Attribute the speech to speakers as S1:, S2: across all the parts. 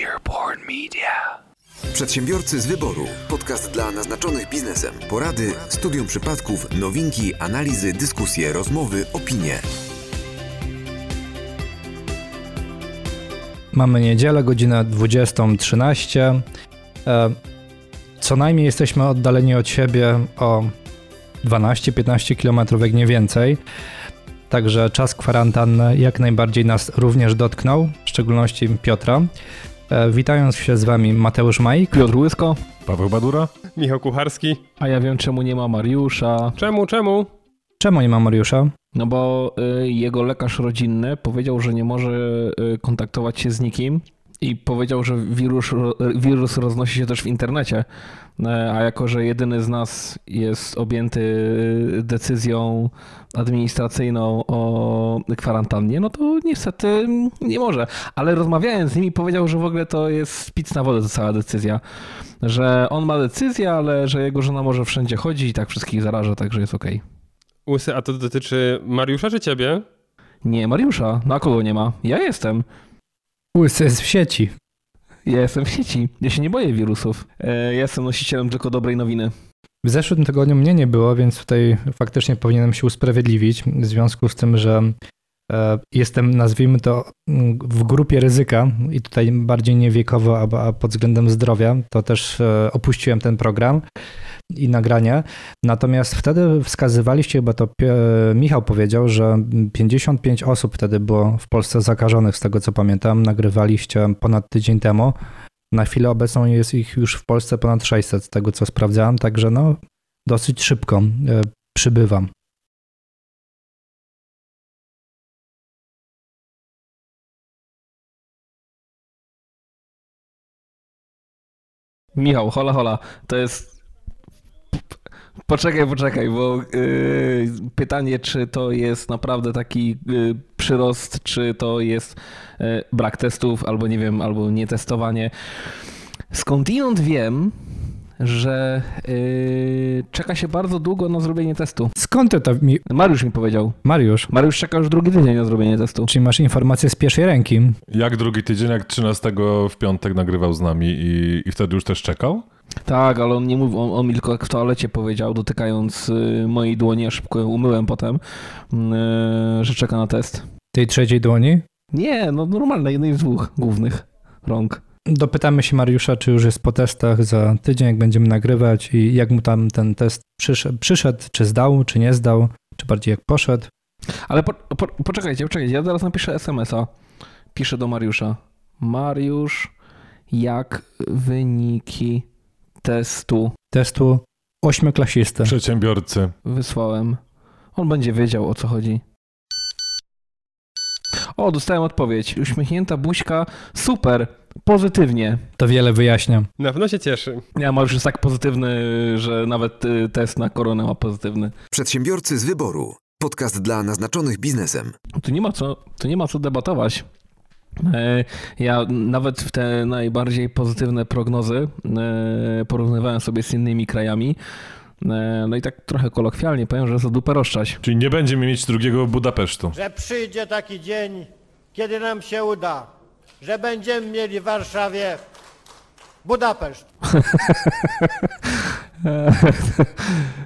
S1: Earborn Media.
S2: Przedsiębiorcy z wyboru. Podcast dla naznaczonych biznesem. Porady, studium przypadków, nowinki, analizy, dyskusje, rozmowy, opinie.
S3: Mamy niedzielę, godzinę 20.13. E, Co najmniej jesteśmy oddaleni od siebie o 12-15 km, jak nie więcej. Także czas kwarantanny jak najbardziej nas również dotknął, w szczególności Piotra. E, Witając się z Wami Mateusz Majk.
S4: Piotr Łysko.
S5: Paweł Badura?
S6: Michał Kucharski.
S4: A ja wiem, czemu nie ma Mariusza.
S6: Czemu, czemu?
S3: Czemu nie ma Mariusza?
S4: No bo y, jego lekarz rodzinny powiedział, że nie może y, kontaktować się z nikim i powiedział, że wirus, wirus roznosi się też w internecie. E, A jako, że jedyny z nas jest objęty decyzją administracyjną o kwarantannie, no to niestety nie może. Ale rozmawiając z nimi powiedział, że w ogóle to jest pic na wodę ta cała decyzja. Że on ma decyzję, ale że jego żona może wszędzie chodzić i tak wszystkich zaraża, także jest okej.
S6: Łysy, a to dotyczy Mariusza czy ciebie?
S4: Nie, Mariusza. No a kogo nie ma? Ja jestem.
S3: Łysy jest w sieci.
S4: Ja jestem w sieci. Ja się nie boję wirusów. E, ja jestem nosicielem tylko dobrej nowiny.
S3: W zeszłym tygodniu mnie nie było, więc tutaj faktycznie powinienem się usprawiedliwić w związku z tym, że e, jestem, nazwijmy to, w grupie ryzyka i tutaj bardziej nie wiekowo, a, a pod względem zdrowia, to też e, opuściłem ten program i nagranie. Natomiast wtedy wskazywaliście, chyba to Michał powiedział, że 55 osób wtedy było w Polsce zakażonych, z tego co pamiętam. Nagrywaliście ponad tydzień temu. Na chwilę obecną jest ich już w Polsce ponad 600, z tego co sprawdzałem, także no dosyć szybko e, przybywam.
S4: Michał, hola, hola. To jest... Poczekaj, poczekaj, bo yy, pytanie, czy to jest naprawdę taki yy, przyrost, czy to jest yy, brak testów, albo nie wiem, albo nietestowanie. Skądinąd wiem, że yy, czeka się bardzo długo na zrobienie testu.
S3: Skąd ty to mi...
S4: Mariusz mi powiedział.
S3: Mariusz,
S4: Mariusz czeka już drugi tydzień na zrobienie testu.
S3: czyli masz informacje z pierwszej ręki?
S5: Jak drugi tydzień, jak 13 w piątek nagrywał z nami i, i wtedy już też czekał?
S4: Tak, ale on nie mówił, on, on mi tylko jak w toalecie powiedział, dotykając y, mojej dłoni, a szybko ją umyłem potem, y, że czeka na test.
S3: Tej trzeciej dłoni?
S4: Nie, no normalne, jednej z dwóch głównych rąk.
S3: Dopytamy się Mariusza, czy już jest po testach za tydzień, jak będziemy nagrywać i jak mu tam ten test przyszedł, przyszedł czy zdał, czy nie zdał, czy bardziej jak poszedł.
S4: Ale po, po, poczekajcie, poczekajcie, ja zaraz napiszę SMS-a. Piszę do Mariusza. Mariusz, jak wyniki testu
S3: Testu ośmioklasisty.
S5: Przedsiębiorcy.
S4: wysłałem? On będzie wiedział, o co chodzi. O, dostałem odpowiedź. Uśmiechnięta buźka. Super. Pozytywnie.
S3: To wiele wyjaśnia.
S6: Na pewno się cieszy.
S4: Ja Mariusz jest tak pozytywny, że nawet y, test na koronę ma pozytywny.
S2: Przedsiębiorcy z wyboru. Podcast dla naznaczonych biznesem.
S4: Tu nie ma co, tu nie ma co debatować. E, Ja nawet w te najbardziej pozytywne prognozy e, porównywałem sobie z innymi krajami. E, No i tak trochę kolokwialnie powiem, że za dupę rozczać.
S5: Czyli nie będziemy mieć drugiego Budapesztu.
S7: że przyjdzie taki dzień, kiedy nam się uda, że będziemy mieli w Warszawie Budapeszt.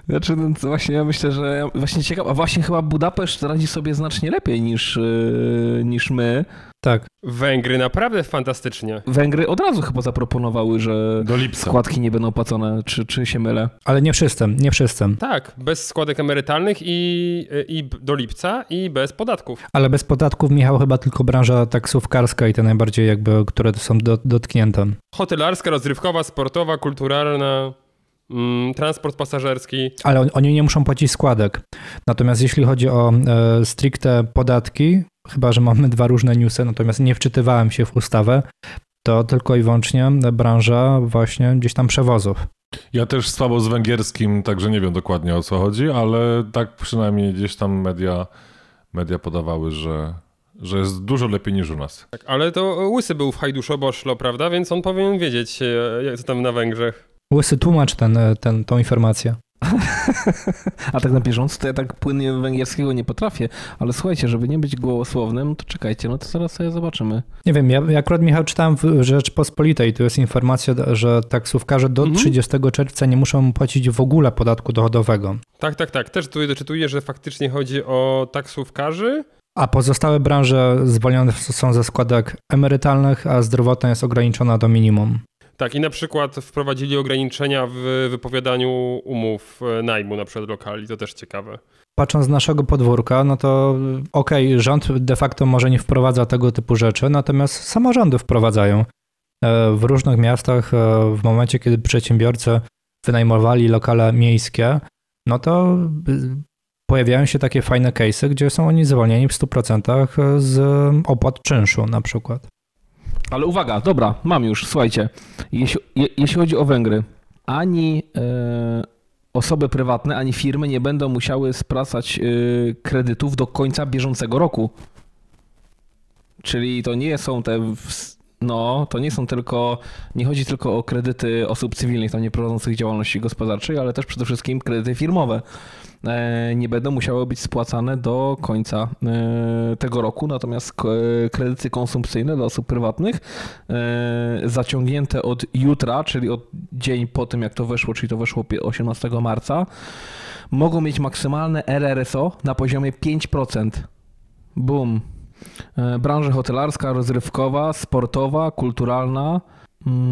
S4: Znaczy, no, właśnie ja myślę, że ja- właśnie ciekawe, a właśnie chyba Budapeszt radzi sobie znacznie lepiej niż, niż my.
S3: Tak.
S6: Węgry naprawdę fantastycznie.
S4: Węgry od razu chyba zaproponowały, że składki nie będą płacone, czy, czy się mylę?
S3: Ale nie wszyscy, nie wszyscy.
S6: Tak, bez składek emerytalnych i, i do lipca i bez podatków.
S3: Ale bez podatków, Michał, chyba tylko branża taksówkarska i te najbardziej jakby, które są do, dotknięte.
S6: Hotelarska, rozrywkowa, sportowa, kulturalna, mm, transport pasażerski.
S3: Ale on, oni nie muszą płacić składek. Natomiast jeśli chodzi o e, stricte podatki, chyba że mamy dwa różne newsy, natomiast nie wczytywałem się w ustawę, to tylko i wyłącznie branża właśnie gdzieś tam przewozów.
S5: Ja też słabo z węgierskim, także nie wiem dokładnie o co chodzi, ale tak przynajmniej gdzieś tam media, media podawały, że, że jest dużo lepiej niż u nas.
S6: Tak, ale to Łysy był w Hajduszoboszlo, prawda? Więc on powinien wiedzieć, e, jak- co tam na Węgrzech.
S3: Łysy, tłumacz ten, ten, tą informację.
S4: A tak na bieżąco to ja tak płynnie węgierskiego nie potrafię, ale słuchajcie, żeby nie być gołosłownym, to czekajcie, no to zaraz sobie zobaczymy.
S3: Nie wiem, ja, ja akurat Michał czytałem w Rzeczpospolitej, tu jest informacja, że taksówkarze do
S4: Mhm.
S3: 30 czerwca nie muszą płacić w ogóle podatku dochodowego.
S6: Tak, tak, tak. Też tu doczytuję, że faktycznie chodzi o taksówkarzy.
S3: A pozostałe branże zwolnione są ze składek emerytalnych, a zdrowotna jest ograniczona do minimum.
S6: Tak, i na przykład wprowadzili ograniczenia w wypowiadaniu umów e, najmu na przykład lokali. To też ciekawe.
S3: Patrząc z naszego podwórka, no to okej, rząd de facto może nie wprowadza tego typu rzeczy, natomiast samorządy wprowadzają. E, W różnych miastach, e, w momencie, kiedy przedsiębiorcy wynajmowali lokale miejskie, no to pojawiają się takie fajne case'y, gdzie są oni zwolnieni w 100% z opłat czynszu na przykład.
S4: Ale uwaga, dobra, mam już, słuchajcie. Jeśli, je, jeśli chodzi o Węgry, ani e, osoby prywatne, ani firmy nie będą musiały spracać e, kredytów do końca bieżącego roku. Czyli to nie są te. No, to nie są tylko. Nie chodzi tylko o kredyty osób cywilnych, tam nie prowadzących działalności gospodarczej, ale też przede wszystkim kredyty firmowe. E, Nie będą musiały być spłacane do końca e, tego roku, natomiast k- kredyty konsumpcyjne dla osób prywatnych e, zaciągnięte od jutra, czyli od dzień po tym, jak to weszło, czyli to weszło pie- 18 marca, mogą mieć maksymalne RRSO na poziomie 5%. Boom. E, Branża hotelarska, rozrywkowa, sportowa, kulturalna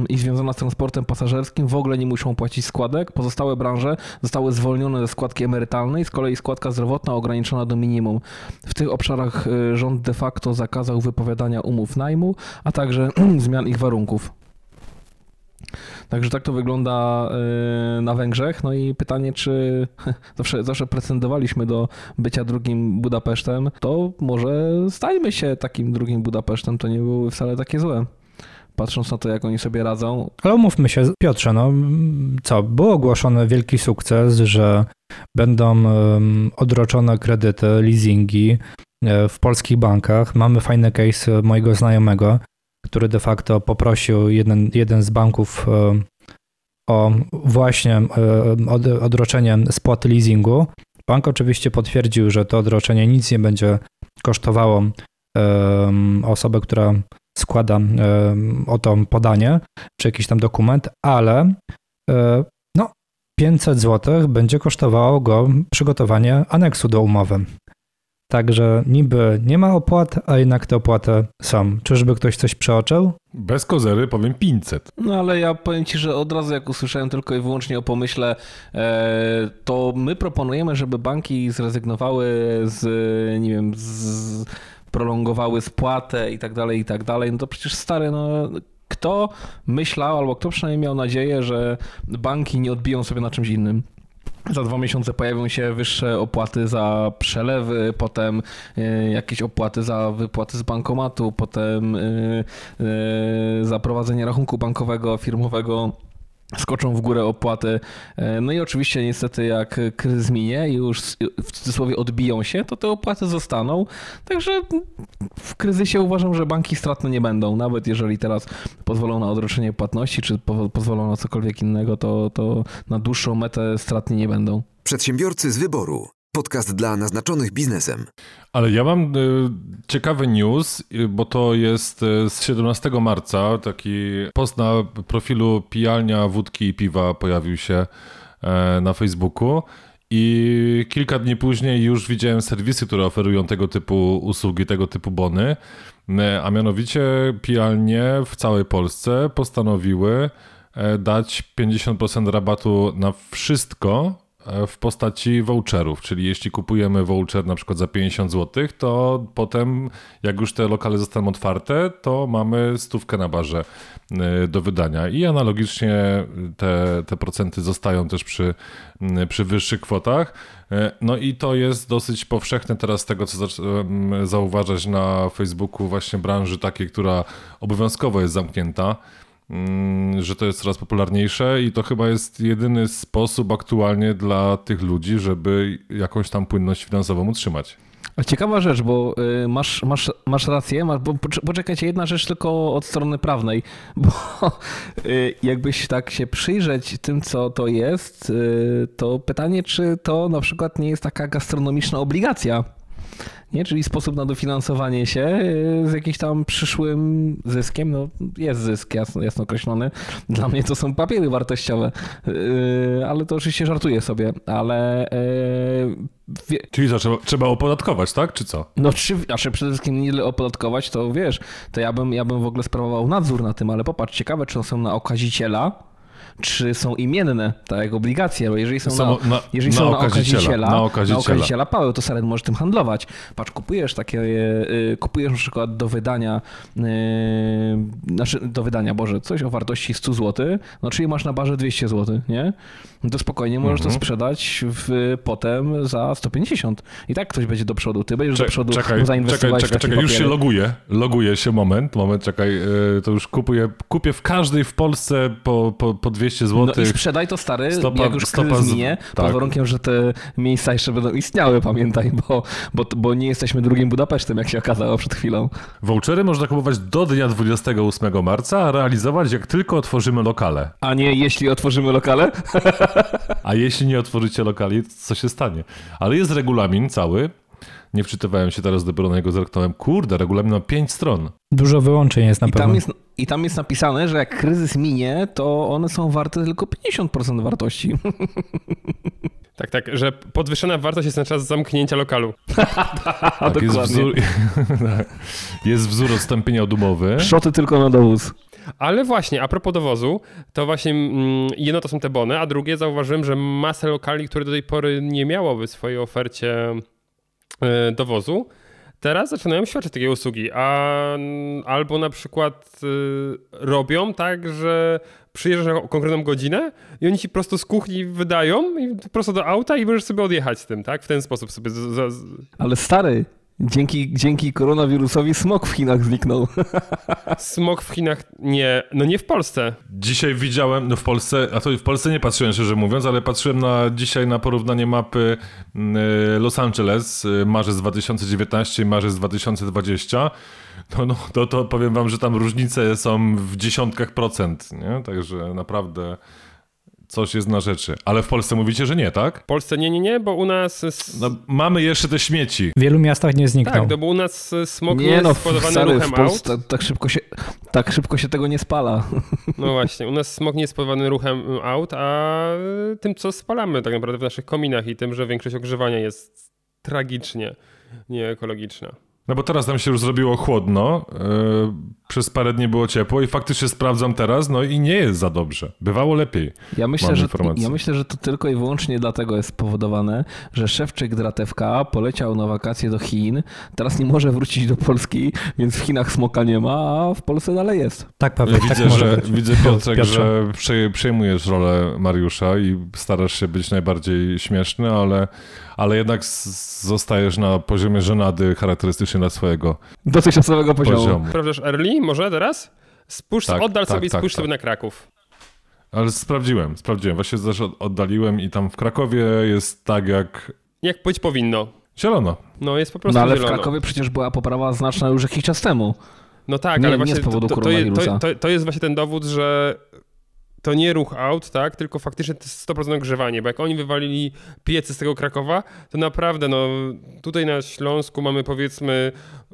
S4: i związana z transportem pasażerskim w ogóle nie muszą płacić składek. Pozostałe branże zostały zwolnione ze składki emerytalnej, z kolei składka zdrowotna ograniczona do minimum. W tych obszarach e, rząd de facto zakazał wypowiadania umów najmu, a także zmian ich warunków. Także tak to wygląda e, na Węgrzech. No i pytanie, czy zawsze, zawsze pretendowaliśmy do bycia drugim Budapesztem, to może stajmy się takim drugim Budapesztem, to nie byłoby wcale takie złe. Patrząc na to, jak oni sobie radzą.
S3: Ale umówmy się, Piotrze, no co, był ogłoszony wielki sukces, że będą odroczone kredyty, leasingi e, w polskich bankach. Mamy fajny case mojego znajomego, który de facto poprosił jeden, jeden z banków e, o właśnie e, od, odroczenie spłaty leasingu. Bank oczywiście potwierdził, że to odroczenie nic nie będzie kosztowało osobę, która składa em, o to podanie, czy jakiś tam dokument, ale e, no 500 zł będzie kosztowało go przygotowanie aneksu do umowy. Także niby nie ma opłat, a jednak te opłaty są. Czyżby ktoś coś przeoczył?
S5: Bez kozery powiem 500.
S4: No ale ja powiem Ci, że od razu jak usłyszałem tylko i wyłącznie o pomyśle, e, to my proponujemy, żeby banki zrezygnowały z, nie wiem, z, prolongowały spłatę i tak dalej, i tak dalej. No to przecież stary, no kto myślał, albo kto przynajmniej miał nadzieję, że banki nie odbiją sobie na czymś innym? Za dwa miesiące pojawią się wyższe opłaty za przelewy, potem e, jakieś opłaty za wypłaty z bankomatu, potem e, e, za prowadzenie rachunku bankowego, firmowego. Skoczą w górę opłaty. E, No i oczywiście, niestety, jak kryzys minie i już w cudzysłowie odbiją się, to te opłaty zostaną. Także w kryzysie uważam, że banki stratne nie będą. Nawet jeżeli teraz pozwolą na odroczenie płatności, czy po, pozwolą na cokolwiek innego, to, to na dłuższą metę stratni nie będą.
S2: Przedsiębiorcy z wyboru. Podcast dla naznaczonych biznesem.
S5: Ale ja mam y, ciekawy news, y, bo to jest y, z 17 marca. Taki post na profilu Pijalnia Wódki i Piwa pojawił się e, na Facebooku. I kilka dni później już widziałem serwisy, które oferują tego typu usługi, tego typu bony. E, A mianowicie pijalnie w całej Polsce postanowiły e, dać 50% rabatu na wszystko e, w postaci voucherów, czyli jeśli kupujemy voucher na przykład za 50 zł, to potem jak już te lokale zostaną otwarte, to mamy stówkę na barze e, do wydania. I analogicznie te, te procenty zostają też przy, przy wyższych kwotach. E, No i to jest dosyć powszechne teraz z tego, co zauważać na Facebooku właśnie branży takiej, która obowiązkowo jest zamknięta że to jest coraz popularniejsze i to chyba jest jedyny sposób aktualnie dla tych ludzi, żeby jakąś tam płynność finansową utrzymać.
S4: Ciekawa rzecz, bo y, masz, masz, masz rację, masz, bo pocz- poczekajcie, jedna rzecz tylko od strony prawnej, bo y, jakbyś tak się przyjrzeć tym, co to jest, y, to pytanie, czy to na przykład nie jest taka gastronomiczna obligacja, nie? czyli sposób na dofinansowanie się y, z jakimś tam przyszłym zyskiem. No, jest zysk jasno, jasno określony. Dla mnie to są papiery wartościowe, Y, ale to oczywiście żartuję sobie, ale y, wie,
S5: Czyli co, trzeba, trzeba opodatkować, tak? Czy co?
S4: no czy, znaczy przede wszystkim nie opodatkować, to wiesz, to ja bym, ja bym w ogóle sprawował nadzór na tym, ale popatrz, ciekawe, czy one są na okaziciela, czy są imienne, tak jak obligacje, bo jeżeli są,
S5: Są
S4: na,
S5: na-
S4: jeżeli
S5: na
S4: są na
S5: okaziciela, na okaziciela.
S4: na okaziciela Paweł, to Saren może tym handlować. Patrz, kupujesz takie, y, kupujesz na przykład do wydania, y, znaczy do wydania, Boże, coś o wartości 100 zł, no czyli masz na barze 200 zł, nie? To spokojnie możesz
S5: Mhm.
S4: to sprzedać w, potem za 150. I tak ktoś będzie do przodu, ty będziesz
S5: Cze-
S4: do przodu
S5: czekaj, czekaj,
S4: zainwestować
S5: czekaj,
S4: takie
S5: czekaj, już się loguję. Loguję się, moment, moment, czekaj, yy, to już kupuję, kupię w każdej w Polsce po, po, po 200 zł.
S4: No i sprzedaj to stary,
S5: Stopa-
S4: jak już
S5: stopa
S4: kryzys
S5: z- tak.
S4: pod warunkiem, że te miejsca jeszcze będą istniały, pamiętaj, bo, bo, bo nie jesteśmy drugim Budapesztem, jak się okazało przed chwilą.
S5: Vouchery można kupować do dnia 28 marca, a realizować jak tylko otworzymy lokale.
S4: A nie jeśli otworzymy lokale?
S5: A jeśli nie otworzycie lokali, to co się stanie? Ale jest regulamin cały. Nie wczytywałem się teraz, dopiero na niego zerknąłem. Kurde, regulamin ma 5 stron.
S3: Dużo wyłączeń jest na
S4: I
S3: pewno.
S4: tam jest, I tam jest napisane, że jak kryzys minie, to one są warte tylko 50% wartości.
S6: Tak, tak, że podwyższona wartość jest na czas zamknięcia lokalu.
S5: Tak, jest, wzór, Tak. jest wzór odstąpienia od umowy.
S4: Szoty tylko na dowóz.
S6: Ale właśnie, a propos dowozu, to właśnie mm, jedno to są te bony, a drugie zauważyłem, że masę lokali, które do tej pory nie miałoby w swojej ofercie dowozu, teraz zaczynają świadczyć takie usługi, a albo na przykład y, robią tak, że przyjeżdżasz na konkretną godzinę i oni ci prosto z kuchni wydają i prosto do auta i możesz sobie odjechać z tym, tak? W ten sposób sobie z, z,
S4: Ale stary, dzięki, dzięki koronawirusowi smog w Chinach zniknął.
S6: smog w Chinach nie, no nie w Polsce.
S5: Dzisiaj widziałem, no w Polsce, a to w Polsce nie patrzyłem szczerze mówiąc, ale patrzyłem na dzisiaj na porównanie mapy mm, y, Los Angeles, y, marzec 2019 i marzec 2020. No, no to, to powiem wam, że tam różnice są w dziesiątkach procent, nie? Także naprawdę coś jest na rzeczy. Ale w Polsce mówicie, że nie, tak?
S6: W Polsce nie, nie, nie, bo u nas... s-
S5: No, mamy jeszcze te śmieci.
S3: W wielu miastach nie zniknął.
S6: Tak, no bo u nas smog nie,
S4: Nie
S6: jest
S4: no,
S6: spowodowany
S4: stary, w
S6: ruchem
S4: Polsce
S6: aut.
S4: tak, tak, szybko się, tak szybko się tego nie spala.
S6: No właśnie, u nas smog nie jest spowodowany ruchem aut, a tym, co spalamy tak naprawdę w naszych kominach i tym, że większość ogrzewania jest tragicznie nieekologiczna.
S5: No bo teraz nam się już zrobiło chłodno, yy, przez parę dni było ciepło i faktycznie sprawdzam teraz, no i nie jest za dobrze. Bywało lepiej.
S4: Ja myślę, że, ja myślę, że to tylko i wyłącznie dlatego jest spowodowane, że szewczyk Dratewka poleciał na wakacje do Chin, teraz nie może wrócić do Polski, więc w Chinach smoka nie ma, a w Polsce dalej jest.
S3: Tak, Paweł, tak
S5: widzę, że,
S3: być.
S5: widzę Piotrek,
S3: Piotrze.
S5: że prze, przejmujesz rolę Mariusza i starasz się być najbardziej śmieszny, ale, ale jednak zostajesz na poziomie żenady charakterystycznie dla swojego
S4: Dotychczasowego poziomu.
S5: poziomu.
S6: Sprawdzasz Early może teraz? Spójrz,
S5: Tak,
S6: oddal
S5: tak,
S6: sobie i
S5: tak,
S6: spójrz
S5: tak.
S6: sobie na Kraków.
S5: Ale sprawdziłem, sprawdziłem. Właśnie też od- oddaliłem i tam w Krakowie jest tak jak
S6: Jak być powinno.
S5: zielono.
S6: No jest po prostu
S4: No ale w
S6: zielono.
S4: Krakowie przecież była poprawa znaczna już jakiś czas temu.
S6: No tak,
S4: Nie-
S6: ale
S4: nie
S6: właśnie
S4: z powodu
S6: to, to, to, to jest właśnie ten dowód, że to nie ruch aut, tak, tylko faktycznie to jest 100% ogrzewanie, bo jak oni wywalili piece z tego Krakowa, to naprawdę, no tutaj na Śląsku mamy powiedzmy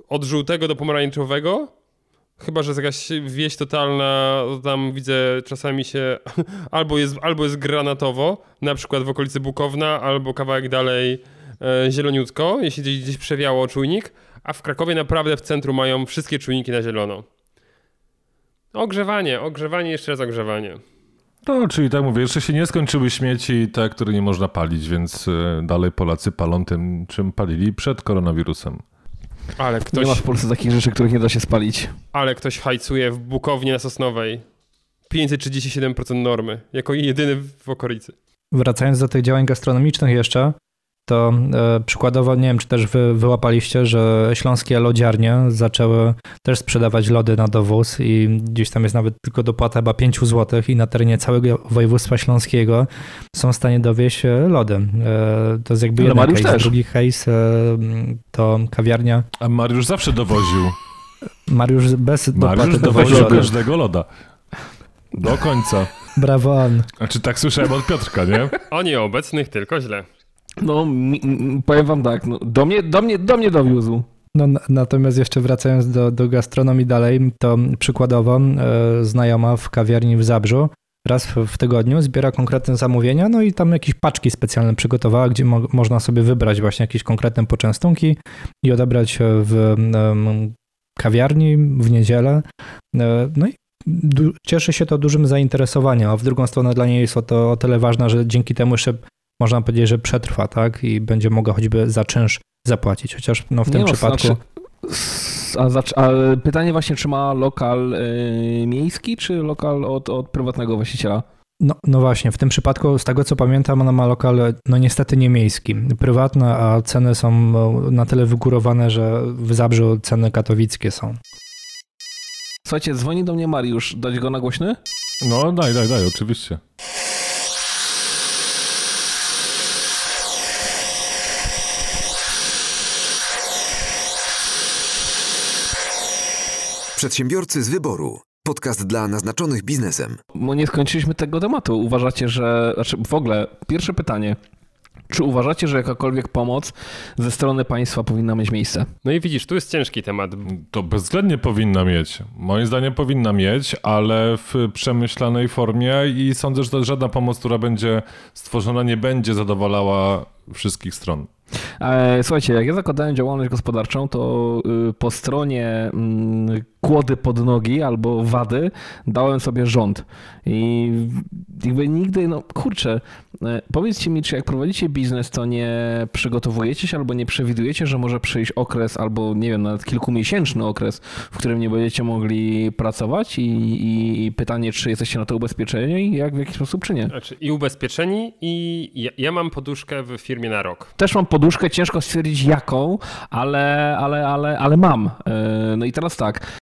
S6: od żółtego do pomarańczowego, chyba, że jest jakaś wieś totalna, to tam widzę czasami się albo jest, albo jest granatowo, na przykład w okolicy Bukowna, albo kawałek dalej e, zieloniutko, jeśli gdzieś, gdzieś przewiało czujnik, a w Krakowie naprawdę w centrum mają wszystkie czujniki na zielono. Ogrzewanie, ogrzewanie, jeszcze raz ogrzewanie.
S5: No, czyli tak mówię, jeszcze się nie skończyły śmieci, te, które nie można palić, więc y, dalej Polacy palą tym, czym palili przed koronawirusem.
S6: Ale
S4: Nie
S6: ktoś,
S4: ma w Polsce takich rzeczy, których nie da się spalić.
S6: ale ktoś hajcuje w Bukownie na Sosnowej. 537% normy, jako jedyny w okolicy.
S3: Wracając do tych działań gastronomicznych jeszcze, to e, przykładowo, nie wiem, czy też wy wyłapaliście, że śląskie lodziarnie zaczęły też sprzedawać lody na dowóz i gdzieś tam jest nawet tylko dopłata chyba 5 zł i na terenie całego województwa śląskiego są w stanie dowieść e, lody. E, to jest jakby
S4: Ale
S3: jeden
S4: Mariusz
S3: case.
S4: też.
S3: Drugi case to kawiarnia.
S5: A Mariusz zawsze dowoził.
S3: Mariusz bez dopłaty
S5: Mariusz
S3: dowozi
S5: dowoził
S3: lody.
S5: każdego loda. Do końca.
S3: Brawo on.
S5: Znaczy tak słyszałem od Piotrka, nie?
S6: O nieobecnych tylko źle.
S4: No, mi, powiem wam tak, no, do, mnie, do, mnie, do mnie dowiózł.
S3: No, na- natomiast jeszcze wracając do, do gastronomii dalej, to przykładowo e, znajoma w kawiarni w Zabrzu raz w, w tygodniu zbiera konkretne zamówienia, no i tam jakieś paczki specjalne przygotowała, gdzie mo, można sobie wybrać właśnie jakieś konkretne poczęstunki i odebrać e, w em, kawiarni w niedzielę. E, No i du- cieszy się to dużym zainteresowaniem, a w drugą stronę dla niej jest to o tyle ważne, że dzięki temu jeszcze można powiedzieć, że przetrwa, tak? I będzie mogła choćby za czynsz zapłacić, chociaż no, w
S4: Nie
S3: tym
S4: no,
S3: przypadku...
S4: znaczy- A, a pytanie właśnie, czy ma lokal y, miejski, czy lokal od, od prywatnego właściciela?
S3: No, no właśnie, w tym przypadku, z tego co pamiętam, ona ma lokal, no niestety nie miejski, prywatny, a ceny są no, na tyle wygórowane, że w Zabrzu ceny katowickie są.
S4: Słuchajcie, dzwoni do mnie Mariusz, dać go na głośny?
S5: No daj, daj, daj, oczywiście.
S2: Przedsiębiorcy z wyboru. Podcast dla naznaczonych biznesem.
S4: Bo nie skończyliśmy tego tematu. Uważacie, że. Znaczy, w ogóle, pierwsze pytanie. Czy uważacie, że jakakolwiek pomoc ze strony państwa powinna mieć miejsce?
S6: No i widzisz, tu jest ciężki temat.
S5: To bezwzględnie powinna mieć. Moim zdaniem powinna mieć, ale w przemyślanej formie i sądzę, że to żadna pomoc, która będzie stworzona, nie będzie zadowalała wszystkich stron.
S4: E, Słuchajcie, jak ja zakładałem działalność gospodarczą, to y, po stronie mm, kłody pod nogi albo wady dałem sobie rząd. I jakby nigdy, no kurczę, e, powiedzcie mi, czy jak prowadzicie biznes, to nie przygotowujecie się albo nie przewidujecie, że może przyjść okres albo nie wiem, nawet kilkumiesięczny okres, w którym nie będziecie mogli pracować i, i, i pytanie, czy jesteście na to ubezpieczeni i jak w jaki sposób, czy nie.
S6: Znaczy i ubezpieczeni i ja, ja mam poduszkę w firmie na rok.
S4: Też mam poduszkę, ciężko stwierdzić jaką, ale, ale, ale, ale mam. E, No i teraz tak.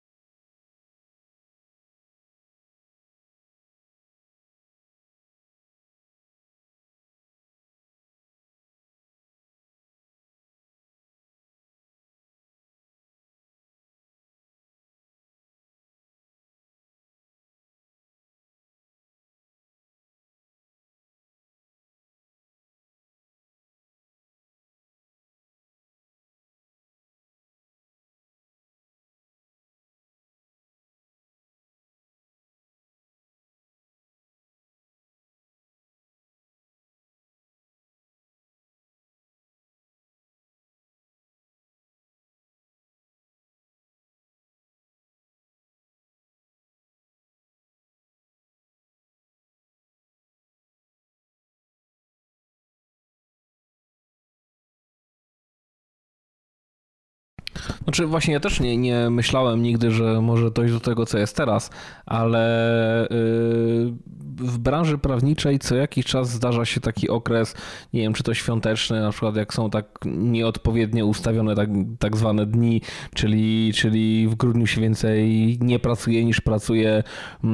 S4: Znaczy właśnie ja też nie, nie myślałem nigdy, że może dojść do tego, co jest teraz, ale yy, w branży prawniczej co jakiś czas zdarza się taki okres, nie wiem, czy to świąteczny, na przykład jak są tak nieodpowiednio ustawione tak, tak zwane dni, czyli, czyli w grudniu się więcej nie pracuje niż pracuje, yy,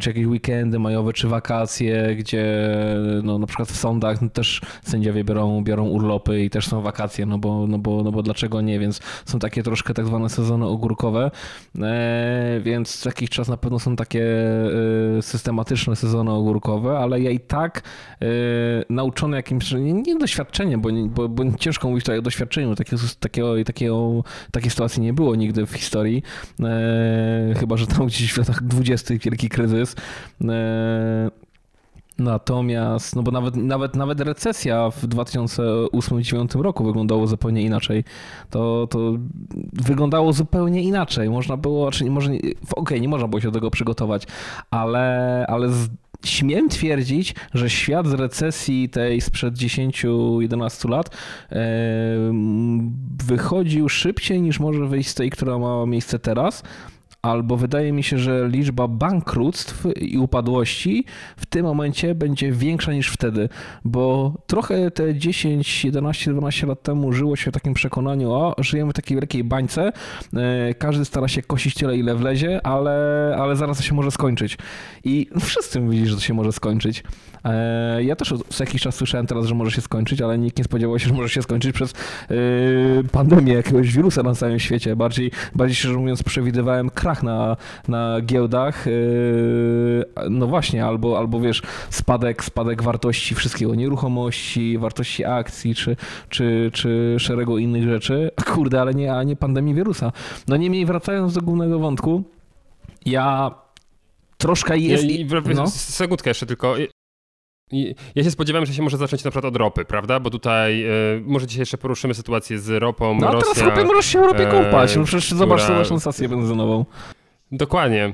S4: czy jakieś weekendy majowe, czy wakacje, gdzie no, na przykład w sądach też sędziowie biorą, biorą urlopy i też są wakacje, no bo, no, bo, no bo dlaczego nie, więc są takie troszkę tak zwane sezony ogórkowe, e, więc jakiś czas na pewno są takie e, systematyczne sezony ogórkowe, ale ja i tak e, nauczony jakimś, nie, nie doświadczeniem, bo, bo, bo ciężko mówić tutaj o doświadczeniu, takiego, takiego, takiego, takiej sytuacji nie było nigdy w historii, e, chyba, że tam gdzieś w latach 20 wielki kryzys, e, Natomiast, no bo nawet, nawet, nawet recesja w 2008-2009 roku wyglądało zupełnie inaczej. To, to wyglądało zupełnie inaczej. Można było, czy nie, może, okej, nie można było się do tego przygotować, ale, ale z, śmiem twierdzić, że świat z recesji tej sprzed 10-11 lat e, wychodził szybciej niż może wyjść z tej, która ma miejsce teraz. Albo wydaje mi się, że liczba bankructw i upadłości w tym momencie będzie większa niż wtedy, bo trochę te 10, 11, 12 lat temu żyło się w takim przekonaniu, o, żyjemy w takiej wielkiej bańce, e, każdy stara się kosić tyle, ile wlezie, ale, ale zaraz to się może skończyć. I wszyscy mówili, że to się może skończyć. E, ja też co jakiś czas słyszałem teraz, że może się skończyć, ale nikt nie spodziewał się, że może się skończyć przez pandemię jakiegoś wirusa na całym świecie. Bardziej, bardziej szczerze mówiąc przewidywałem na, na giełdach. No właśnie, albo, albo wiesz, spadek, spadek wartości wszystkiego, nieruchomości, wartości akcji, czy, czy, czy szeregu innych rzeczy. Kurde, ale nie, a nie pandemii wirusa. No niemniej wracając do głównego wątku, ja troszkę jest...
S6: Ja, no. Sekundkę jeszcze tylko. Ja się spodziewałem, że się może zacząć na przykład od ropy, prawda? Bo tutaj y, może dzisiaj jeszcze poruszymy sytuację z ropą.
S4: No a
S6: Rosja,
S4: teraz ropy możesz się o ropie kąpać. No przecież która... zobacz, tą stację benzynową.
S6: Dokładnie.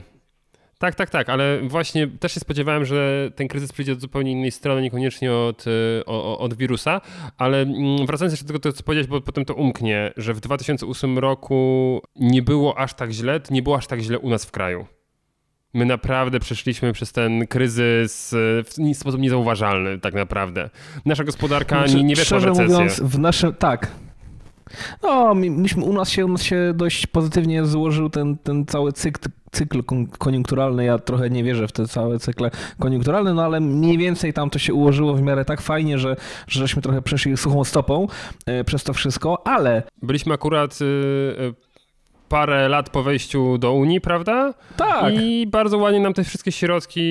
S6: Tak, tak, tak, ale właśnie też się spodziewałem, że ten kryzys przyjdzie od zupełnie innej strony, niekoniecznie od, y, od wirusa, ale mm, wracając jeszcze do tego, co powiedziałeś, bo potem to umknie, że w 2008 roku nie było aż tak źle, nie było aż tak źle u nas w kraju. My naprawdę przeszliśmy przez ten kryzys w sposób niezauważalny, tak naprawdę. Nasza gospodarka znaczy, nie, nie weszła w recesję. mówiąc,
S4: w naszym, tak. No, myśmy, u, nas się, u nas się dość pozytywnie złożył ten, ten cały cykl, cykl koniunkturalny. Ja trochę nie wierzę w te całe cykle koniunkturalne, no ale mniej więcej tam to się ułożyło w miarę tak fajnie, że, że żeśmy trochę przeszli suchą stopą e, przez to wszystko, ale...
S6: Byliśmy akurat... Parę lat po wejściu do Unii, prawda?
S4: Tak.
S6: I bardzo ładnie nam te wszystkie środki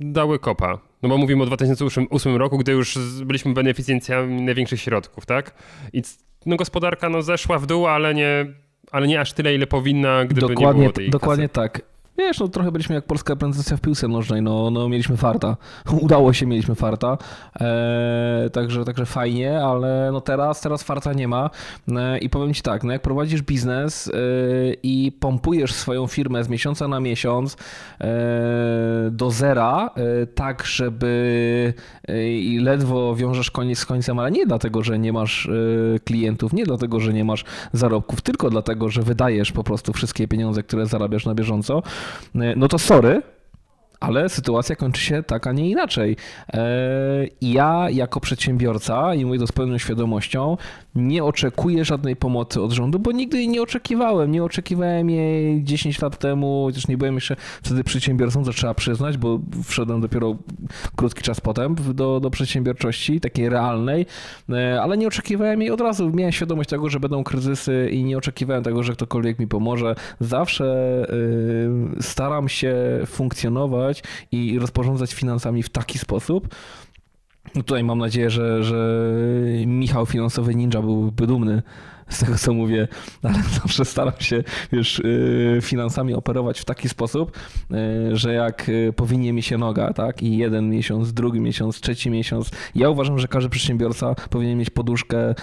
S6: dały kopa. No bo mówimy o 2008 roku, gdy już byliśmy beneficjencjami największych środków, tak? I no gospodarka no zeszła w dół, ale nie, ale nie aż tyle, ile powinna, gdyby
S4: dokładnie,
S6: nie było tej
S4: Dokładnie kasy. tak. Wiesz, no trochę byliśmy jak polska reprezentacja w piłce nożnej, no, no mieliśmy farta. Udało się, mieliśmy farta. E, także, także fajnie, ale no teraz, teraz farta nie ma. E, I powiem Ci tak, no jak prowadzisz biznes e, i pompujesz swoją firmę z miesiąca na miesiąc do zera, tak żeby i ledwo wiążesz koniec z końcem, ale nie dlatego, że nie masz klientów, nie dlatego, że nie masz zarobków, tylko dlatego, że wydajesz po prostu wszystkie pieniądze, które zarabiasz na bieżąco, no to sorry, ale sytuacja kończy się tak, a nie inaczej. E, ja jako przedsiębiorca, i mówię to z pełną świadomością, nie oczekuję żadnej pomocy od rządu, bo nigdy jej nie oczekiwałem. Nie oczekiwałem jej 10 lat temu, chociaż nie byłem jeszcze wtedy przedsiębiorcą, to trzeba przyznać, bo wszedłem dopiero krótki czas potem do, do przedsiębiorczości, takiej realnej, e, ale nie oczekiwałem jej od razu. Miałem świadomość tego, że będą kryzysy i nie oczekiwałem tego, że ktokolwiek mi pomoże. Zawsze staram się funkcjonować i rozporządzać finansami w taki sposób, no tutaj mam nadzieję, że, że Michał finansowy ninja byłby dumny z tego, co mówię, ale zawsze staram się wiesz, y, finansami operować w taki sposób, y, że jak y, powinie mi się noga, tak, i jeden miesiąc, drugi miesiąc, trzeci miesiąc, ja uważam, że każdy przedsiębiorca powinien mieć poduszkę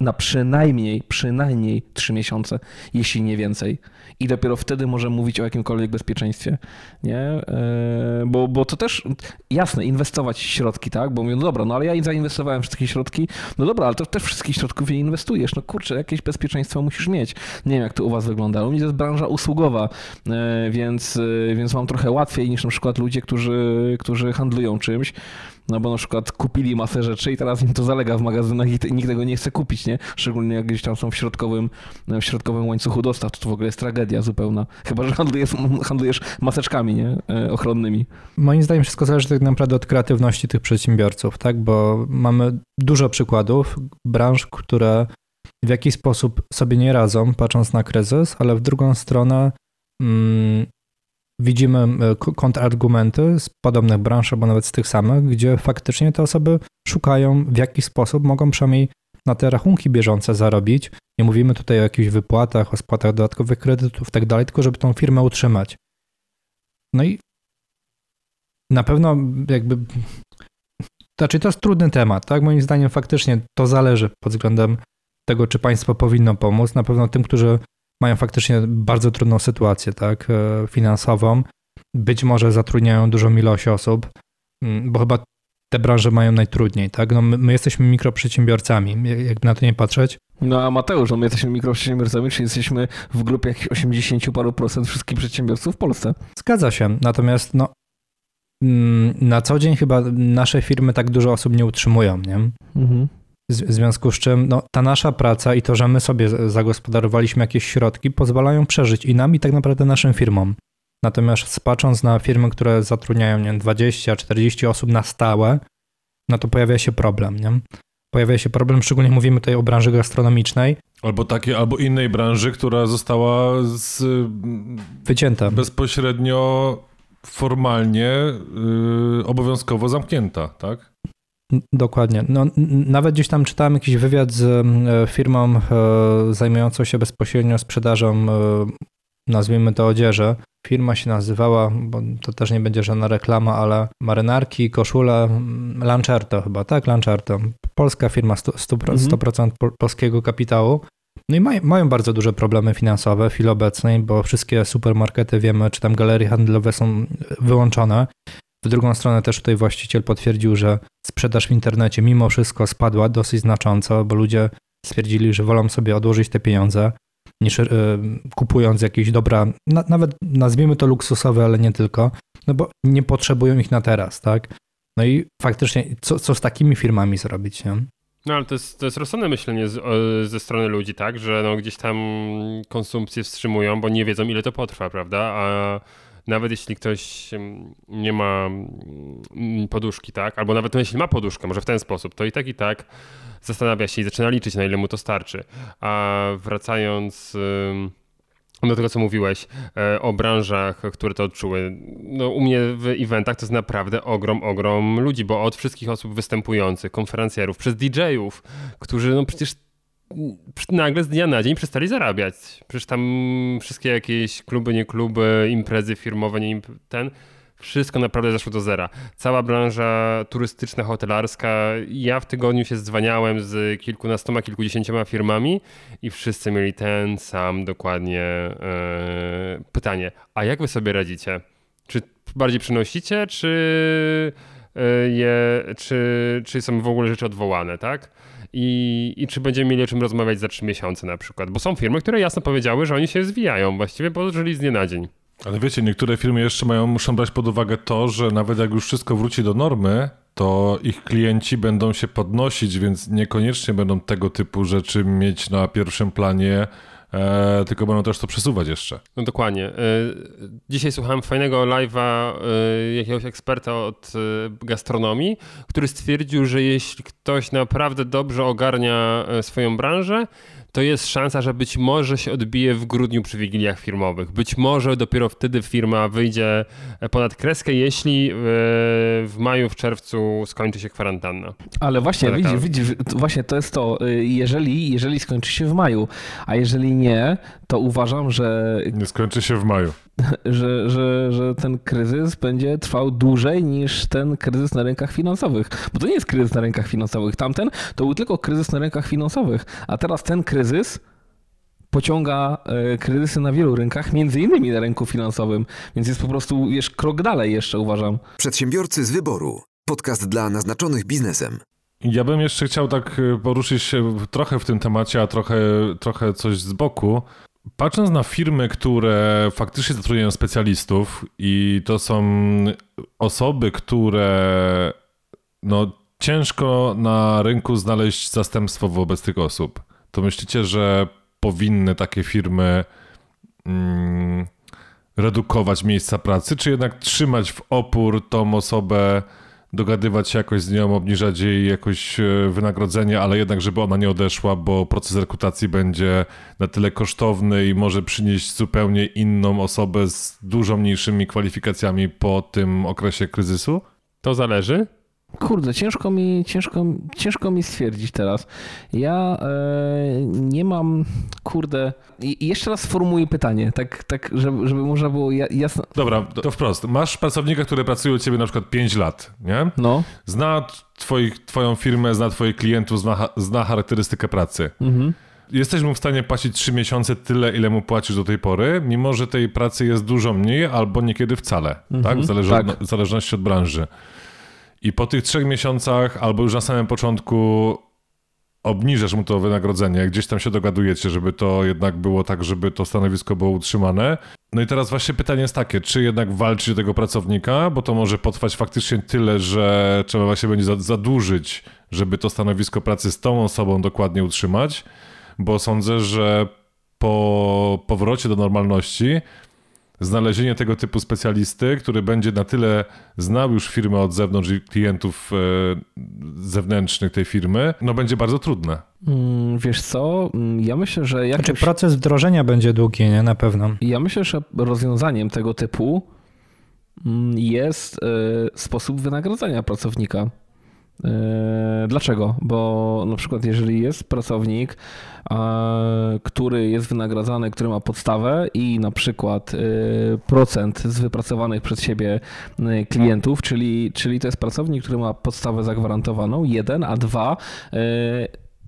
S4: na przynajmniej, przynajmniej trzy miesiące, jeśli nie więcej i dopiero wtedy może mówić o jakimkolwiek bezpieczeństwie, nie? E, bo, bo to też, jasne, inwestować środki, tak? Bo mówią, no dobra, no ale ja zainwestowałem wszystkie środki, no dobra, ale to też wszystkich środków nie inwestujesz, no kurczę, jakieś bezpieczeństwo musisz mieć. Nie wiem, jak to u was wygląda, u mnie to jest branża usługowa, e, więc, e, więc mam trochę łatwiej niż na przykład ludzie, którzy, którzy handlują czymś, no bo na przykład kupili masę rzeczy i teraz im to zalega w magazynach i nikt tego nie chce kupić, nie? Szczególnie jak gdzieś tam są w środkowym, w środkowym łańcuchu dostaw, to, to w ogóle jest tragedia zupełna. Chyba, że handlujesz, handlujesz maseczkami, nie? E, ochronnymi.
S3: Moim zdaniem wszystko zależy tak naprawdę od kreatywności tych przedsiębiorców, tak? Bo mamy dużo przykładów branż, które w jakiś sposób sobie nie radzą, patrząc na kryzys, ale w drugą stronę mm, widzimy e, kontrargumenty z podobnych branż, albo nawet z tych samych, gdzie faktycznie te osoby szukają, w jaki sposób mogą przynajmniej na te rachunki bieżące zarobić. Nie mówimy tutaj o jakichś wypłatach, o spłatach dodatkowych kredytów, tak dalej, tylko żeby tą firmę utrzymać. No i na pewno jakby. Znaczy, to jest trudny temat, tak? Moim zdaniem faktycznie to zależy pod względem tego, czy państwo powinno pomóc. Na pewno tym, którzy mają faktycznie bardzo trudną sytuację tak, e, finansową. Być może zatrudniają dużą ilość osób, mm, bo chyba te branże mają najtrudniej, tak? No my, my jesteśmy mikroprzedsiębiorcami, jakby na to nie patrzeć.
S4: No a Mateusz, no my jesteśmy mikroprzedsiębiorcami, czyli jesteśmy w grupie jakichś 80 paru procent wszystkich przedsiębiorców w Polsce.
S3: Zgadza się, natomiast no, mm, na co dzień chyba nasze firmy tak dużo osób nie utrzymują, nie? Mhm. W związku z czym no, ta nasza praca i to, że my sobie zagospodarowaliśmy jakieś środki, pozwalają przeżyć i nam, i tak naprawdę naszym firmom. Natomiast patrząc na firmy, które zatrudniają nie 20-40 osób na stałe, no to pojawia się problem. Nie? Pojawia się problem, szczególnie mówimy tutaj o branży gastronomicznej.
S5: Albo takiej, albo innej branży, która została z,
S3: wycięta.
S5: Bezpośrednio formalnie yy, obowiązkowo zamknięta, tak?
S3: Dokładnie. No, nawet gdzieś tam czytałem jakiś wywiad z e, firmą e, zajmującą się bezpośrednio sprzedażą, e, nazwijmy to odzieży. Firma się nazywała, bo to też nie będzie żadna reklama, ale marynarki, koszule, Lancerto chyba, tak? Lancerto. Polska firma, 100%, 100% mhm. polskiego kapitału. No i maj, mają bardzo duże problemy finansowe w chwili obecnej, bo wszystkie supermarkety, wiemy, czy tam galerie handlowe są wyłączone. W drugą stronę też tutaj właściciel potwierdził, że sprzedaż w internecie mimo wszystko spadła dosyć znacząco, bo ludzie stwierdzili, że wolą sobie odłożyć te pieniądze niż y, kupując jakieś dobra, na, nawet nazwijmy to luksusowe, ale nie tylko, no bo nie potrzebują ich na teraz, tak? No i faktycznie, co, co z takimi firmami zrobić, nie?
S6: No ale to jest, to jest rozsądne myślenie z, ze strony ludzi, tak? Że no, gdzieś tam konsumpcję wstrzymują, bo nie wiedzą ile to potrwa, prawda? A nawet jeśli ktoś nie ma mm, poduszki, tak? Albo nawet jeśli ma poduszkę, może w ten sposób, to i tak i tak zastanawia się i zaczyna liczyć, na ile mu to starczy. A wracając do tego, co mówiłeś e, o branżach, które to odczuły. No, u mnie w eventach to jest naprawdę ogrom, ogrom ludzi, bo od wszystkich osób występujących, konferencjerów, przez DJ-ów, którzy no przecież nagle z dnia na dzień przestali zarabiać. Przecież tam wszystkie jakieś kluby, nie kluby, imprezy firmowe, nie imp ten, wszystko naprawdę zeszło do zera. Cała branża turystyczna, hotelarska. Ja w tygodniu się dzwaniałem z kilkunastoma, kilkudziesięcioma firmami i wszyscy mieli ten sam dokładnie e, pytanie. A jak wy sobie radzicie? Czy bardziej przynosicie, czy, e, je, czy, czy są w ogóle rzeczy odwołane, tak? I, i czy będziemy mieli o czym rozmawiać za trzy miesiące na przykład. Bo są firmy, które jasno powiedziały, że oni się zwijają właściwie, bo żyli z dnia na dzień.
S5: Ale wiecie, niektóre firmy jeszcze mają, muszą brać pod uwagę to, że nawet jak już wszystko wróci do normy, to ich klienci będą się podnosić, więc niekoniecznie będą tego typu rzeczy mieć na pierwszym planie E, tylko będą też to przesuwać jeszcze.
S6: No dokładnie. E, dzisiaj słuchałem fajnego live'a e, jakiegoś eksperta od e, gastronomii, który stwierdził, że jeśli ktoś naprawdę dobrze ogarnia swoją branżę, to jest szansa, że być może się odbije w grudniu przy wigiliach firmowych. Być może dopiero wtedy firma wyjdzie ponad kreskę, jeśli e, w maju, w czerwcu skończy się kwarantanna.
S4: Ale właśnie, widzisz, widzisz, właśnie to jest to, y, jeżeli, jeżeli skończy się w maju, a jeżeli nie, to uważam, że...
S5: Nie skończy się w maju.
S4: Że, że, że ten kryzys będzie trwał dłużej niż ten kryzys na rynkach finansowych. Bo to nie jest kryzys na rynkach finansowych. Tamten to był tylko kryzys na rynkach finansowych, a teraz ten kryzys pociąga e, kryzysy na wielu rynkach, między innymi na rynku finansowym, więc jest po prostu, wiesz, krok dalej jeszcze uważam.
S2: Przedsiębiorcy z wyboru. Podcast dla naznaczonych biznesem.
S5: Ja bym jeszcze chciał tak e, poruszyć się trochę w tym temacie, a trochę, trochę coś z boku. Patrząc na firmy, które faktycznie zatrudniają specjalistów i to są osoby, które no, ciężko na rynku znaleźć zastępstwo wobec tych osób, to myślicie, że powinny takie firmy mm, redukować miejsca pracy, czy jednak trzymać w opór tą osobę, dogadywać się jakoś z nią, obniżać jej jakoś e, wynagrodzenie, ale jednak, żeby ona nie odeszła, bo proces rekrutacji będzie na tyle kosztowny i może przynieść zupełnie inną osobę z dużo mniejszymi kwalifikacjami po tym okresie kryzysu?
S6: To zależy.
S4: Kurde, ciężko mi, ciężko, ciężko mi stwierdzić teraz. Ja e, nie mam, kurde. I jeszcze raz sformułuję pytanie, tak, tak żeby, żeby można było jasno.
S5: Dobra, to wprost. Masz pracownika, który pracuje u ciebie na przykład 5 lat, nie?
S4: No.
S5: Zna twoich, twoją firmę, zna twoich klientów, zna, zna charakterystykę pracy. Mhm. Jesteś mu w stanie płacić 3 miesiące tyle, ile mu płacisz do tej pory, mimo że tej pracy jest dużo mniej albo niekiedy wcale, tak?
S4: Mhm,
S5: W, zależy,
S4: tak.
S5: w zależności od branży. I po tych trzech miesiącach albo już na samym początku obniżasz mu to wynagrodzenie, gdzieś tam się dogadujecie, żeby to jednak było tak, żeby to stanowisko było utrzymane. No i teraz właśnie pytanie jest takie, czy jednak walczyć o tego pracownika, bo to może potrwać faktycznie tyle, że trzeba właśnie będzie zadłużyć, żeby to stanowisko pracy z tą osobą dokładnie utrzymać, bo sądzę, że po powrocie do normalności znalezienie tego typu specjalisty, który będzie na tyle znał już firmę od zewnątrz i klientów e, zewnętrznych tej firmy, no będzie bardzo trudne.
S4: Mm, wiesz co, mm, ja myślę, że jakimś...
S3: Znaczy proces wdrożenia będzie długi, nie? Na pewno.
S4: Ja myślę, że rozwiązaniem tego typu mm, jest e, sposób wynagradzania pracownika. E, dlaczego? Bo na przykład jeżeli jest pracownik, który jest wynagradzany, który ma podstawę i na przykład e, procent z wypracowanych przez siebie e, klientów, czyli, czyli to jest pracownik, który ma podstawę zagwarantowaną, jeden, a dwa,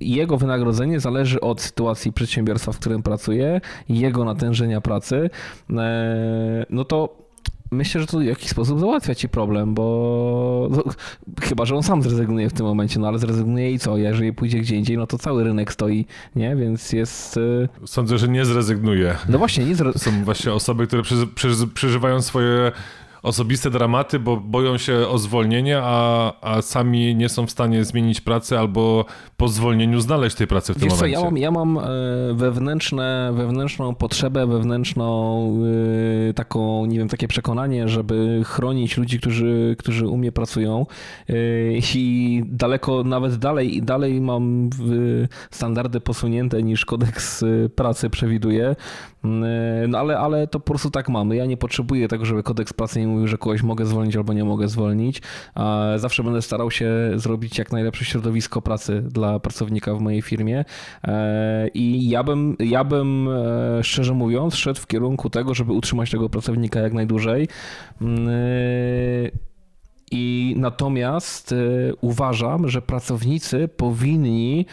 S4: jego wynagrodzenie zależy od sytuacji przedsiębiorstwa, w którym pracuje, jego natężenia pracy, no to myślę, że to w jakiś sposób załatwia ci problem, bo no, chyba, że on sam zrezygnuje w tym momencie, no ale zrezygnuje i co? Jeżeli pójdzie gdzie indziej, no to cały rynek stoi, nie? Więc jest... Y,
S5: Sądzę, że nie zrezygnuje.
S4: No właśnie, nie zrezygnuje.
S5: Są właśnie osoby, które przeżywają swoje osobiste dramaty, bo boją się o zwolnienie, a, a sami nie są w stanie zmienić pracy albo po zwolnieniu znaleźć tej pracy w tym
S4: Wiesz
S5: momencie.
S4: Co, ja mam, ja mam e, wewnętrzne, wewnętrzną potrzebę, wewnętrzną e, taką, nie wiem, takie przekonanie, żeby chronić ludzi, którzy, którzy u mnie pracują e, i daleko, nawet dalej, dalej mam standardy posunięte niż kodeks pracy przewiduje, no ale, ale to po prostu tak mamy. Ja nie potrzebuję tego, żeby kodeks pracy nie mówił, że kogoś mogę zwolnić albo nie mogę zwolnić. Zawsze będę starał się zrobić jak najlepsze środowisko pracy dla pracownika w mojej firmie. E, I ja bym, ja bym e, szczerze mówiąc szedł w kierunku tego, żeby utrzymać tego pracownika jak najdłużej. Mm, e, I natomiast uważam, że pracownicy powinni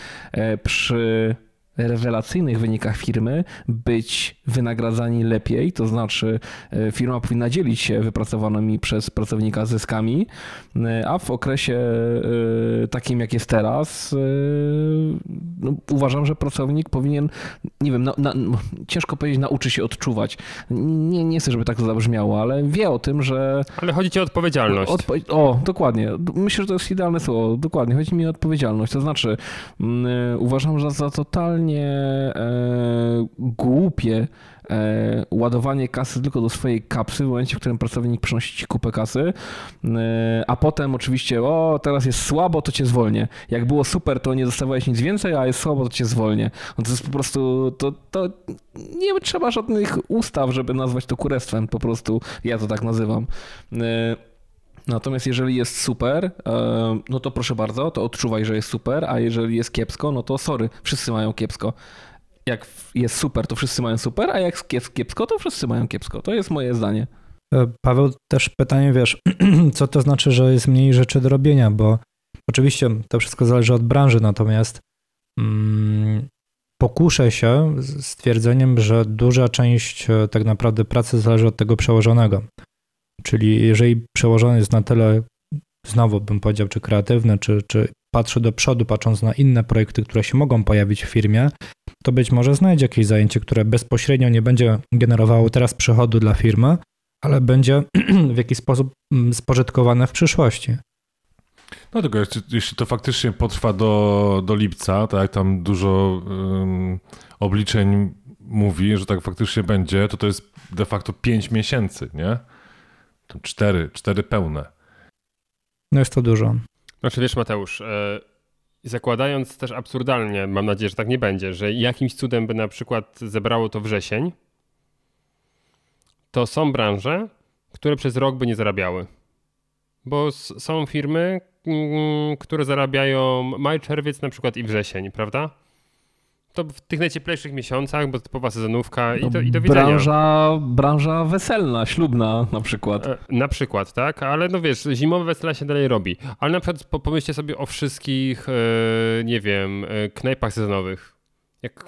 S4: przy rewelacyjnych wynikach firmy być wynagradzani lepiej, to znaczy e, firma powinna dzielić się wypracowanymi przez pracownika zyskami, e, a w okresie e, takim jak jest teraz no, uważam, że pracownik powinien, nie wiem, na, na, ciężko powiedzieć, nauczy się odczuwać. Nie, nie chcę, żeby tak to zabrzmiało, ale wie o tym, że...
S6: Ale chodzi ci o odpowiedzialność. Odpo
S4: o, dokładnie. Myślę, że to jest idealne słowo. Dokładnie. Chodzi mi o odpowiedzialność. To znaczy mm, uważam, że za totalnie totalnie e, głupie e, ładowanie kasy tylko do swojej kapsy w momencie, w którym pracownik przynosi ci kupę kasy, e, a potem oczywiście, o teraz jest słabo, to cię zwolnię. Jak było super, to nie dostawałeś nic więcej, a jest słabo, to cię zwolnię. No to jest po prostu, to, to nie trzeba żadnych ustaw, żeby nazwać to kurestwem, po prostu ja to tak nazywam. E, Natomiast jeżeli jest super, e, no to proszę bardzo, to odczuwaj, że jest super, a jeżeli jest kiepsko, no to sorry, wszyscy mają kiepsko. Jak jest super, to wszyscy mają super, a jak jest kiepsko, to wszyscy mają kiepsko. To jest moje zdanie.
S3: E, Paweł, też pytanie, wiesz, co to znaczy, że jest mniej rzeczy do robienia, bo oczywiście to wszystko zależy od branży, natomiast mm, pokuszę się stwierdzeniem, że duża część e, tak naprawdę pracy zależy od tego przełożonego. Czyli jeżeli przełożony jest na tyle, znowu bym powiedział, czy kreatywny, czy, czy patrzy do przodu, patrząc na inne projekty, które się mogą pojawić w firmie, to być może znajdzie jakieś zajęcie, które bezpośrednio nie będzie generowało teraz przychodu dla firmy, ale będzie w jakiś sposób mm, spożytkowane w przyszłości.
S5: No tylko jeśli to faktycznie potrwa do, do lipca, tak tam dużo um, obliczeń mówi, że tak faktycznie będzie, to to jest de facto 5 miesięcy, nie? Cztery, cztery pełne.
S3: No jest to dużo.
S6: Znaczy wiesz Mateusz, e, zakładając też absurdalnie, mam nadzieję, że tak nie będzie, że jakimś cudem by na przykład zebrało to wrzesień, to są branże, które przez rok by nie zarabiały. Bo są firmy, mm, które zarabiają maj, czerwiec na przykład i wrzesień, prawda? To w tych najcieplejszych miesiącach, bo typowa sezonówka i, to, i do widzenia.
S4: Branża, branża weselna, ślubna na przykład. E,
S6: na przykład, tak, ale no wiesz, zimowe wesela się dalej robi. Ale na przykład pomyślcie sobie o wszystkich, e, nie wiem, e, knajpach sezonowych. Jak,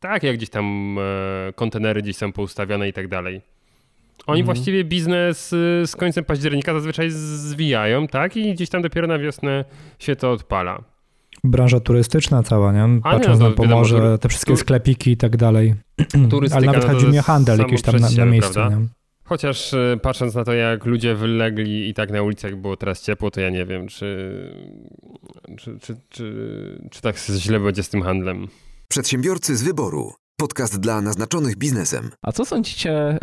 S6: tak, jak gdzieś tam kontenery gdzieś są poustawione i tak dalej. Oni
S4: Mhm.
S6: właściwie biznes z końcem października zazwyczaj zwijają, tak? I gdzieś tam dopiero na wiosnę się to odpala.
S3: Branża turystyczna cała, nie? Patrząc
S6: no
S3: na
S6: wiadomo,
S3: Pomorze,
S6: tur-
S3: te wszystkie sklepiki i tak dalej.
S6: Turystyka,
S3: Ale nawet
S6: no
S3: chodzi mi o handel jakiś tam na, na miejscu,
S6: prawda?
S3: nie?
S6: Chociaż y, patrząc na to, jak ludzie wylegli i tak na ulicach było teraz ciepło, to ja nie wiem, czy, czy, czy, czy, czy tak źle będzie z tym handlem.
S2: Przedsiębiorcy z wyboru. Podcast dla naznaczonych biznesem.
S4: A co sądzicie,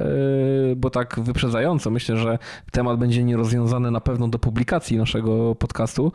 S4: yy, bo tak wyprzedzająco, myślę, że temat będzie nierozwiązany na pewno do publikacji naszego podcastu.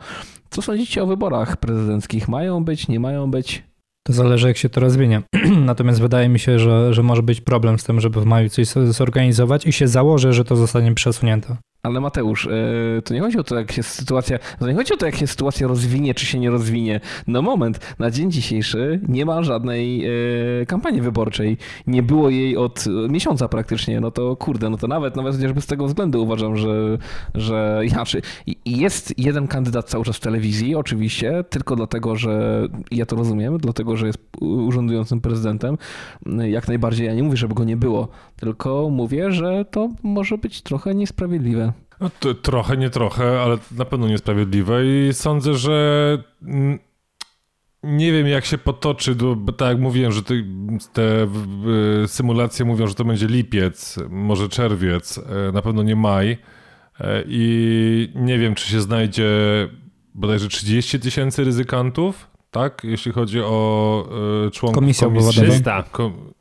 S4: Co sądzicie o wyborach prezydenckich? Mają być, nie mają być?
S3: To zależy, jak się to rozwinie. Natomiast wydaje mi się, że, że może być problem z tym, żeby w maju coś zorganizować i się założę, że to zostanie przesunięte.
S4: Ale Mateusz, yy, to nie chodzi o to, jak się sytuacja. To nie chodzi o to, jak się sytuacja rozwinie, czy się nie rozwinie. No moment, na dzień dzisiejszy nie ma żadnej yy, kampanii wyborczej. Nie było jej od miesiąca praktycznie. No to kurde, no to nawet, nawet chociażby z tego względu uważam, że, że inaczej. Jest jeden kandydat cały czas w telewizji, oczywiście, tylko dlatego, że ja to rozumiem, dlatego, że jest urzędującym prezydentem. Jak najbardziej ja nie mówię, żeby go nie było, tylko mówię, że to może być trochę niesprawiedliwe.
S5: No, to, trochę, nie trochę, ale na pewno niesprawiedliwe i sądzę, że nie wiem jak się potoczy, bo tak jak mówiłem, że te, symulacje mówią, że to będzie lipiec, może czerwiec, e, na pewno nie maj E, i nie wiem czy się znajdzie bodajże 30 tysięcy ryzykantów, tak? Jeśli chodzi o e, członków
S3: Komisji
S5: komisji.
S3: obwodowej.
S6: 300.
S5: Kom-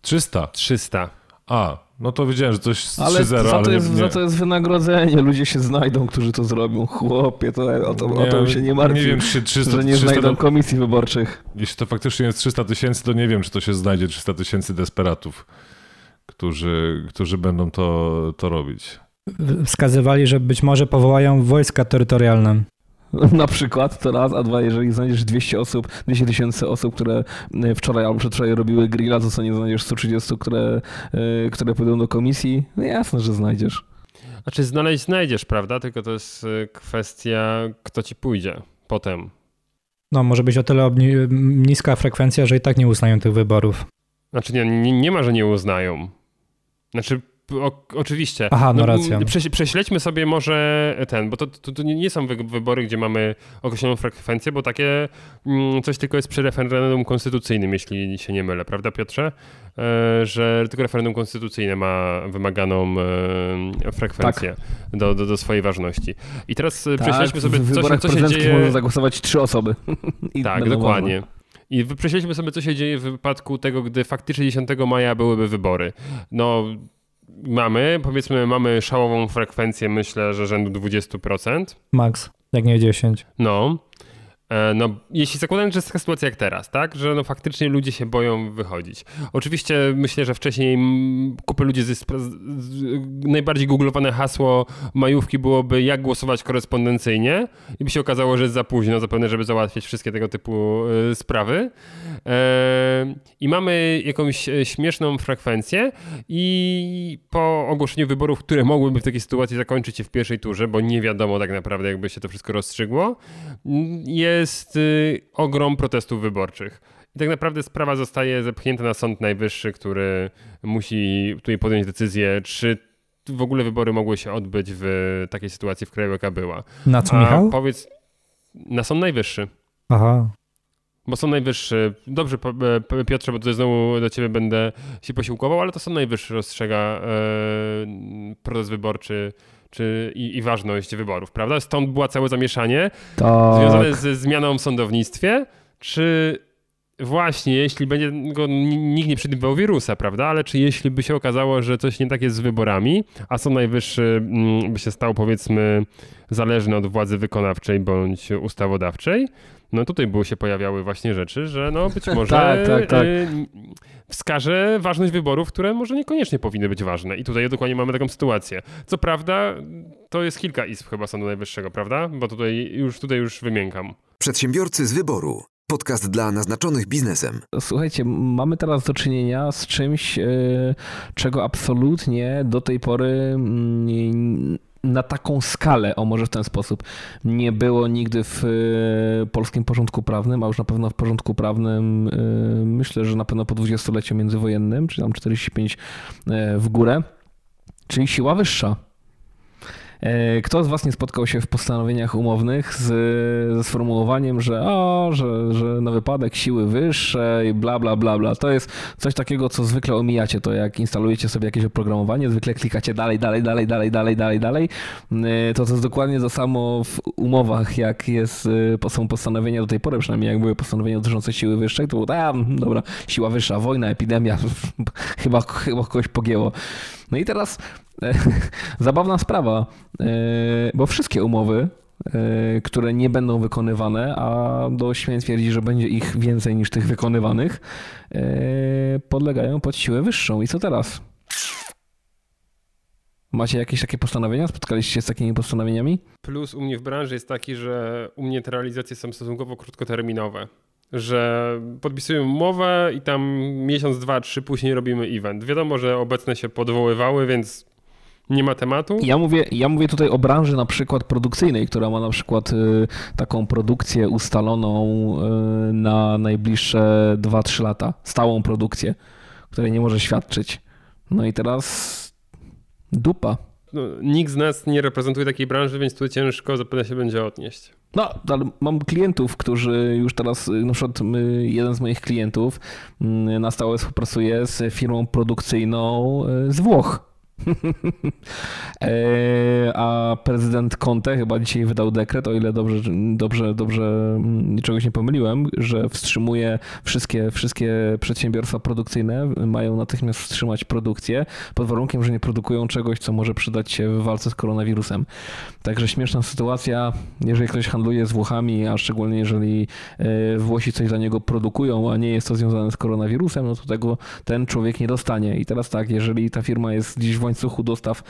S5: 300?
S6: 300.
S5: A, no to wiedziałem, że coś z
S4: Ale
S5: 3-0,
S4: za, to
S5: ale
S4: jest,
S5: nie,
S4: za to jest wynagrodzenie, ludzie się znajdą, którzy to zrobią. Chłopie, to o to, o to się nie martwi,
S5: Nie wiem, czy 300,
S4: że nie
S5: 300
S4: znajdą komisji wyborczych.
S5: Jeśli to faktycznie jest 300 tysięcy, to nie wiem, czy to się znajdzie 300 tysięcy desperatów, którzy, którzy będą to, to robić.
S3: Wskazywali, że być może powołają wojska terytorialne.
S4: Na przykład to raz, a dwa, jeżeli znajdziesz 200 osób, 200 tysięcy osób, które y, wczoraj albo przedwczoraj robiły grilla, to co nie znajdziesz 130, które, y, które pójdą do komisji? No jasne, że znajdziesz.
S6: Znaczy znaleźć znajdziesz, prawda? Tylko to jest y, kwestia, kto ci pójdzie potem.
S3: No, może być o tyle obni- niska frekwencja, że i tak nie uznają tych wyborów.
S6: Znaczy nie, nie, nie ma, że nie uznają. Znaczy o, oczywiście.
S3: Aha, no racja.
S6: Prześ, prześledźmy sobie może ten, bo to, to, to nie są wy- wybory, gdzie mamy określoną frekwencję, bo takie mm, coś tylko jest przy referendum konstytucyjnym, jeśli się nie mylę, prawda Piotrze? E, że tylko referendum konstytucyjne ma wymaganą e, frekwencję do, do, do swojej ważności. I teraz e, prześledźmy sobie,
S4: Tak, w
S6: co co się dzieje...
S4: może zagłosować trzy osoby.
S6: Tak, dokładnie. I prześledźmy sobie, co się dzieje w wypadku tego, gdy faktycznie 10 maja byłyby wybory. No, mamy, powiedzmy, mamy szałową frekwencję, myślę, że rzędu 20%.
S3: Max, jak nie 10.
S6: No. E, No, jeśli zakładając, że jest taka sytuacja jak teraz, tak, że no faktycznie ludzie się boją wychodzić. Oczywiście myślę, że wcześniej kupę ludzi z, najbardziej googlowane hasło majówki byłoby jak głosować korespondencyjnie i by się okazało, że jest za późno zapewne, żeby załatwić wszystkie tego typu y, sprawy. E, I mamy jakąś e, śmieszną frekwencję i po ogłoszeniu wyborów, które mogłyby w takiej sytuacji zakończyć się w pierwszej turze, bo nie wiadomo tak naprawdę, jakby się to wszystko rozstrzygło, m, jest y, ogrom protestów wyborczych. I tak naprawdę sprawa zostaje zepchnięta na Sąd Najwyższy, który musi tutaj podjąć decyzję, czy w ogóle wybory mogły się odbyć w takiej sytuacji w kraju, jaka była.
S3: Na co,
S6: A
S3: Michał?
S6: powiedz, na Sąd Najwyższy.
S3: Aha.
S6: Bo Sąd Najwyższy, dobrze P- Piotrze, bo tutaj znowu do ciebie będę się posiłkował, ale to Sąd Najwyższy rozstrzega e, proces wyborczy czy, i, i ważność wyborów, prawda? Stąd było całe zamieszanie
S4: Tak.
S6: związane ze zmianą w sądownictwie, czy właśnie jeśli będzie go nikt nie przewidywał wirusa, prawda? Ale czy jeśli by się okazało, że coś nie tak jest z wyborami, a Sąd Najwyższy mm, by się stał powiedzmy zależny od władzy wykonawczej bądź ustawodawczej, no tutaj były się pojawiały właśnie rzeczy, że no być może
S4: Tak, tak, tak.
S6: y, wskaże ważność wyborów, które może niekoniecznie powinny być ważne. I tutaj dokładnie mamy taką sytuację. Co prawda, to jest kilka izb chyba Sądu Najwyższego, prawda? Bo tutaj już, tutaj już wymiękam.
S2: Przedsiębiorcy z wyboru. Podcast dla naznaczonych biznesem.
S4: Słuchajcie, mamy teraz do czynienia z czymś, e, czego absolutnie do tej pory mm, na taką skalę, o może w ten sposób, nie było nigdy w e, polskim porządku prawnym, a już na pewno w porządku prawnym, e, myślę, że na pewno po dwudziestoleciu międzywojennym, czy tam 45 e, w górę. czyli siła wyższa. E, kto z Was nie spotkał się w postanowieniach umownych z, ze sformułowaniem, że, o, że, że na wypadek siły wyższe i bla, bla, bla, bla. To jest coś takiego, co zwykle omijacie. To jak instalujecie sobie jakieś oprogramowanie, zwykle klikacie dalej, dalej, dalej, dalej, dalej, dalej, dalej. E, to to jest dokładnie to samo w umowach, jak jest, e, są postanowienia do tej pory, przynajmniej jak były postanowienia dotyczące siły wyższej, to było, a, dobra, siła wyższa, wojna, epidemia, chyba, chyba kogoś pogięło. No i teraz zabawna sprawa, e, bo wszystkie umowy, e, które nie będą wykonywane, a do święt twierdzi, że będzie ich więcej niż tych wykonywanych, e, podlegają pod siłę wyższą. I co teraz? Macie jakieś takie postanowienia? Spotkaliście się z takimi postanowieniami?
S6: Plus u mnie w branży jest taki, że u mnie te realizacje są stosunkowo krótkoterminowe. Że podpisujemy umowę i tam miesiąc, dwa, trzy później robimy event. Wiadomo, że obecne się podwoływały, więc nie ma tematu?
S4: Ja mówię, ja mówię tutaj o branży na przykład produkcyjnej, która ma na przykład y, taką produkcję ustaloną y, na najbliższe 2-3 lata, stałą produkcję, której nie może świadczyć. No i teraz dupa.
S6: No, nikt z nas nie reprezentuje takiej branży, więc tu ciężko zapewne się będzie odnieść.
S4: No, ale mam klientów, którzy już teraz, na przykład jeden z moich klientów na stałe współpracuje z firmą produkcyjną y, z Włoch. E, a prezydent Conte chyba dzisiaj wydał dekret, o ile dobrze, dobrze, dobrze mm, czegoś nie pomyliłem, że wstrzymuje wszystkie, wszystkie przedsiębiorstwa produkcyjne, mają natychmiast wstrzymać produkcję pod warunkiem, że nie produkują czegoś, co może przydać się w walce z koronawirusem. Także śmieszna sytuacja, jeżeli ktoś handluje z Włochami, a szczególnie jeżeli e, Włosi coś dla niego produkują, a nie jest to związane z koronawirusem, no to tego ten człowiek nie dostanie. I teraz tak, jeżeli ta firma jest gdzieś w łańcuchu dostaw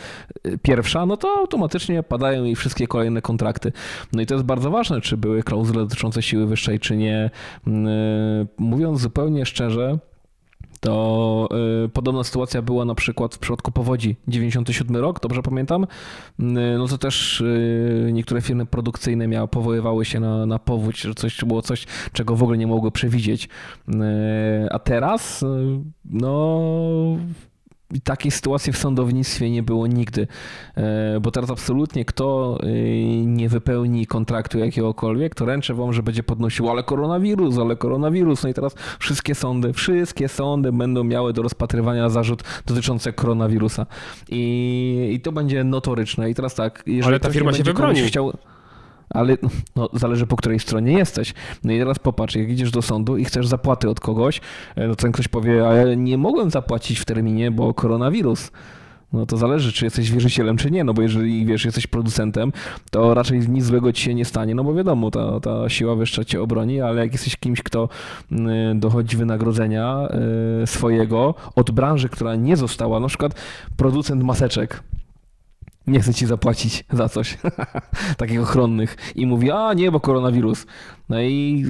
S4: y, pierwsza, no to automatycznie padają jej wszystkie kolejne kontrakty. No i to jest bardzo ważne, czy były klauzule dotyczące siły wyższej, czy nie. Y, mówiąc zupełnie szczerze, to y, podobna sytuacja była na przykład w przypadku powodzi 97 rok, dobrze pamiętam. Y, no to też niektóre firmy produkcyjne miały, powoływały się na, na powódź, że coś było coś, czego w ogóle nie mogły przewidzieć. A teraz no takiej sytuacji w sądownictwie nie było nigdy, e, bo teraz absolutnie kto e, nie wypełni kontraktu jakiegokolwiek, to ręczę wam, że będzie podnosił, ale koronawirus, ale koronawirus. No i teraz wszystkie sądy, wszystkie sądy będą miały do rozpatrywania zarzut dotyczący koronawirusa. I, i to będzie notoryczne. I teraz tak,
S6: jeżeli ale ta firma się wybroni. Chciał
S4: ale no, zależy po której stronie jesteś. No i teraz popatrz, jak idziesz do sądu i chcesz zapłaty od kogoś, e, no to ten ktoś powie, a ja nie mogłem zapłacić w terminie, bo koronawirus. No to zależy, czy jesteś wierzycielem, czy nie, no bo jeżeli wiesz, jesteś producentem, to raczej nic złego ci się nie stanie, no bo wiadomo, ta, ta siła wyższa cię obroni, ale jak jesteś kimś, kto dochodzi wynagrodzenia e, swojego od branży, która nie została, na przykład producent maseczek, nie chce ci zapłacić za coś, takich ochronnych i mówi, a nie, bo koronawirus. No i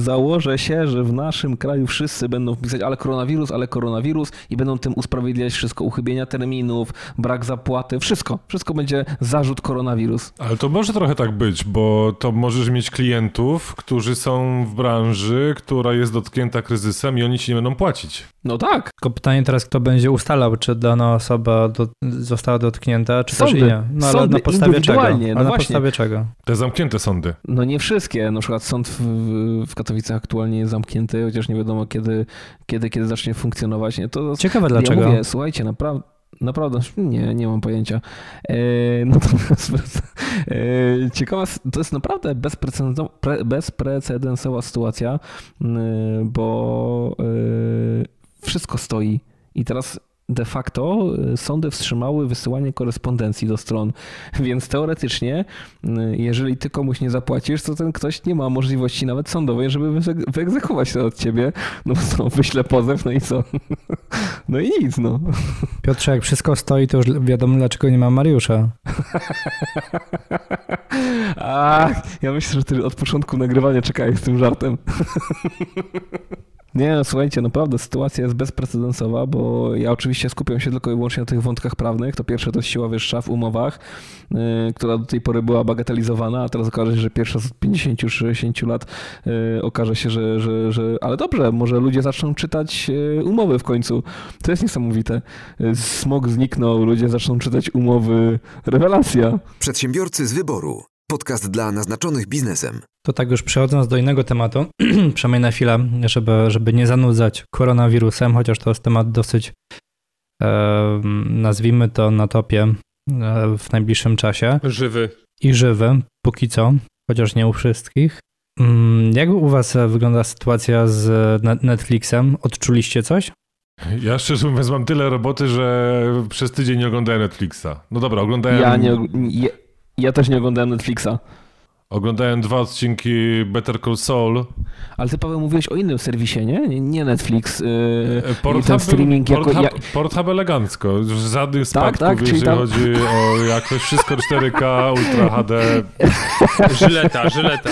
S4: założę się, że w naszym kraju wszyscy będą pisać, ale koronawirus, ale koronawirus i będą tym usprawiedliwiać wszystko, uchybienia terminów, brak zapłaty, wszystko. Wszystko będzie zarzut koronawirus.
S5: Ale to może trochę tak być, bo to możesz mieć klientów, którzy są w branży, która jest dotknięta kryzysem i oni ci nie będą płacić.
S4: No tak.
S3: Tylko pytanie teraz, kto będzie ustalał, czy dana osoba do, została dotknięta, czy sądy. też nie. No ale na podstawie czego? Ale no na podstawie czego?
S5: Te zamknięte sądy.
S4: No nie wszystkie. Na przykład sąd w, w Katowicach aktualnie jest zamknięty, chociaż nie wiadomo kiedy, kiedy, kiedy zacznie funkcjonować. Nie, to,
S3: Ciekawe dlaczego.
S4: Ja mówię, słuchajcie, naprawdę Naprawdę, nie, nie mam pojęcia. E, natomiast e, ciekawa, to jest naprawdę bezprecedensowa sytuacja, bo e, wszystko stoi. I teraz de facto y, sądy wstrzymały wysyłanie korespondencji do stron, więc teoretycznie, y, jeżeli ty komuś nie zapłacisz, to ten ktoś nie ma możliwości nawet sądowej, żeby wyegzekwować to od ciebie. No to wyśle pozew, no i co? No i nic, no.
S3: Piotrze, jak wszystko stoi, to już wiadomo, dlaczego nie ma Mariusza.
S4: Ach, ja myślę, że ty od początku nagrywania czekałeś z tym żartem. Nie, no słuchajcie, naprawdę sytuacja jest bezprecedensowa, bo ja oczywiście skupiam się tylko i wyłącznie na tych wątkach prawnych. To pierwsze to jest siła wyższa w umowach, yy, która do tej pory była bagatelizowana, a teraz okaże się, że pierwsza z 50-60 lat yy, okaże się, że, że, że... Ale dobrze, może ludzie zaczną czytać yy, umowy w końcu. To jest niesamowite. Yy, Smog zniknął, ludzie zaczną czytać umowy. Rewelacja.
S2: Przedsiębiorcy z wyboru. Podcast dla naznaczonych biznesem.
S3: To tak już przechodząc do innego tematu, przynajmniej na chwilę, żeby, żeby nie zanudzać koronawirusem, chociaż to jest temat dosyć, e, nazwijmy to na topie e, w najbliższym czasie
S6: Żywy.
S3: i żywy, póki co, chociaż nie u wszystkich. Mm, Jak u was wygląda sytuacja z Net- Netflixem? Odczuliście coś?
S5: Ja szczerze mówiąc mam tyle roboty, że przez tydzień nie oglądałem Netflixa. No dobra, oglądałem,
S4: Ja, nie, ja, ja też nie oglądałem Netflixa.
S5: oglądałem dwa odcinki Better Call Saul.
S4: Ale ty, Paweł, mówiłeś o innym serwisie, nie? Nie- Netflix. Yy, i
S5: Pornhub,
S4: ten streaming jako...
S5: Pornhub,
S4: Ja,
S5: Pornhub elegancko. Żadnych spadków,
S4: tak, czyli
S5: jeżeli
S4: tam-
S5: chodzi o jakość. Wszystko 4K, Ultra HD.
S6: Żyleta, żyleta.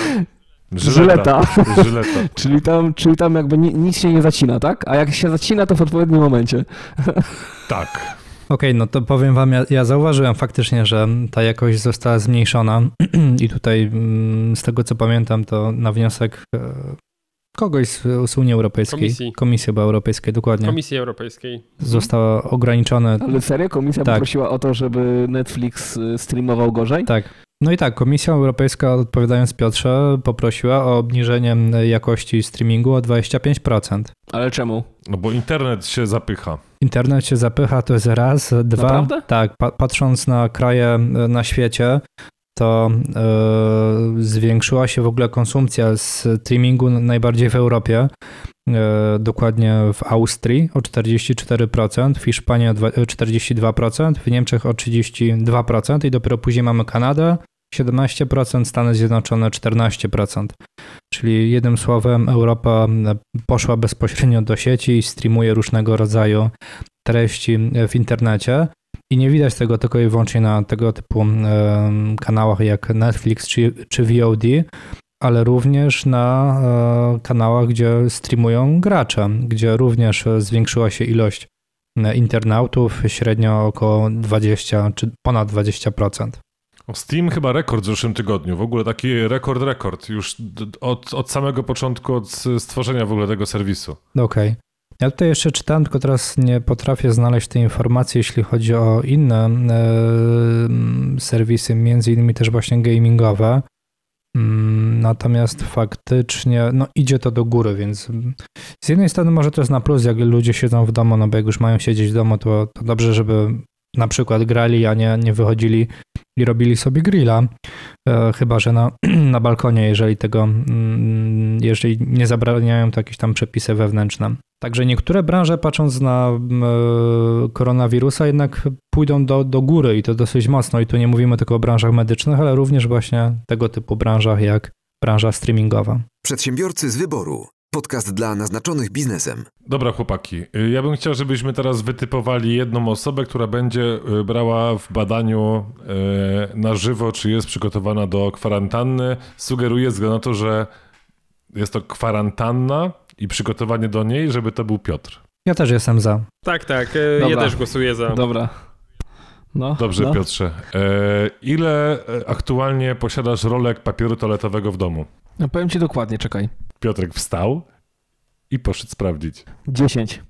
S4: Żyleta.
S5: Żyleta.
S4: czyli, tam, czyli tam jakby ni, nic się nie zacina, tak? A jak się zacina, to w odpowiednim momencie.
S5: Tak.
S3: Okej, no to powiem wam, ja, ja zauważyłem faktycznie, że ta jakość została zmniejszona i tutaj mm, z tego co pamiętam, to na wniosek e, kogoś z, z Unii Europejskiej,
S6: Komisji.
S3: Komisji chyba Europejskiej, dokładnie,
S6: Komisji Europejskiej.
S3: zostało ograniczone.
S4: Ale serio? Komisja
S3: Tak.
S4: poprosiła o to, żeby Netflix y, streamował gorzej?
S3: Tak. No i tak, Komisja Europejska, odpowiadając Piotrze, poprosiła o obniżenie jakości streamingu o 25%.
S4: Ale czemu?
S5: No bo internet się zapycha.
S3: Internet się zapycha, to jest raz. Dwa,
S4: Naprawdę?
S3: tak, pa patrząc na kraje e, na świecie, to e, zwiększyła się w ogóle konsumpcja streamingu najbardziej w Europie. E, dokładnie w Austrii o 44%, w Hiszpanii o dwa- e, 42%, w Niemczech o 32% i dopiero później mamy Kanadę 17%, Stany Zjednoczone 14%. Czyli jednym słowem Europa poszła bezpośrednio do sieci i streamuje różnego rodzaju treści w internecie. I nie widać tego tylko i wyłącznie na tego typu kanałach jak Netflix czy, czy VOD, ale również na e, kanałach, gdzie streamują gracze, gdzie również zwiększyła się ilość e, internautów, średnio około 20 czy ponad 20%.
S5: Steam chyba rekord w zeszłym tygodniu. W ogóle taki rekord, rekord. Już od, od samego początku, od stworzenia w ogóle tego serwisu.
S3: Okej. Ja tutaj jeszcze czytałem, tylko teraz nie potrafię znaleźć tej informacji, jeśli chodzi o inne e, serwisy, między innymi też właśnie gamingowe. Mm, Natomiast faktycznie no, idzie to do góry, więc z jednej strony może to jest na plus, jak ludzie siedzą w domu, no bo jak już mają siedzieć w domu, to, to dobrze, żeby na przykład grali, a nie, nie wychodzili i robili sobie grilla. E, chyba, że na, na balkonie, jeżeli tego, mm, jeżeli nie zabraniają to jakieś tam przepisy wewnętrzne. Także niektóre branże, patrząc na mm, e, koronawirusa, jednak pójdą do, do góry i to dosyć mocno. I tu nie mówimy tylko o branżach medycznych, ale również właśnie tego typu branżach jak branża streamingowa.
S2: Przedsiębiorcy z wyboru. Podcast dla naznaczonych biznesem.
S5: Dobra, chłopaki. y, Ja bym chciał, żebyśmy teraz wytypowali jedną osobę, która będzie y, brała w badaniu y, na żywo, czy jest przygotowana do kwarantanny. Sugeruję, ze względu na to, że jest to kwarantanna i przygotowanie do niej, żeby to był Piotr.
S3: Ja też jestem za.
S6: Tak, tak. e, Ja
S4: Dobra.
S6: też głosuję za.
S4: Dobra. No,
S5: Dobrze,
S4: no.
S5: Piotrze. E, ile e, aktualnie posiadasz rolek papieru toaletowego w domu?
S4: No powiem ci dokładnie, czekaj.
S5: Piotrek wstał i poszedł sprawdzić.
S4: 10.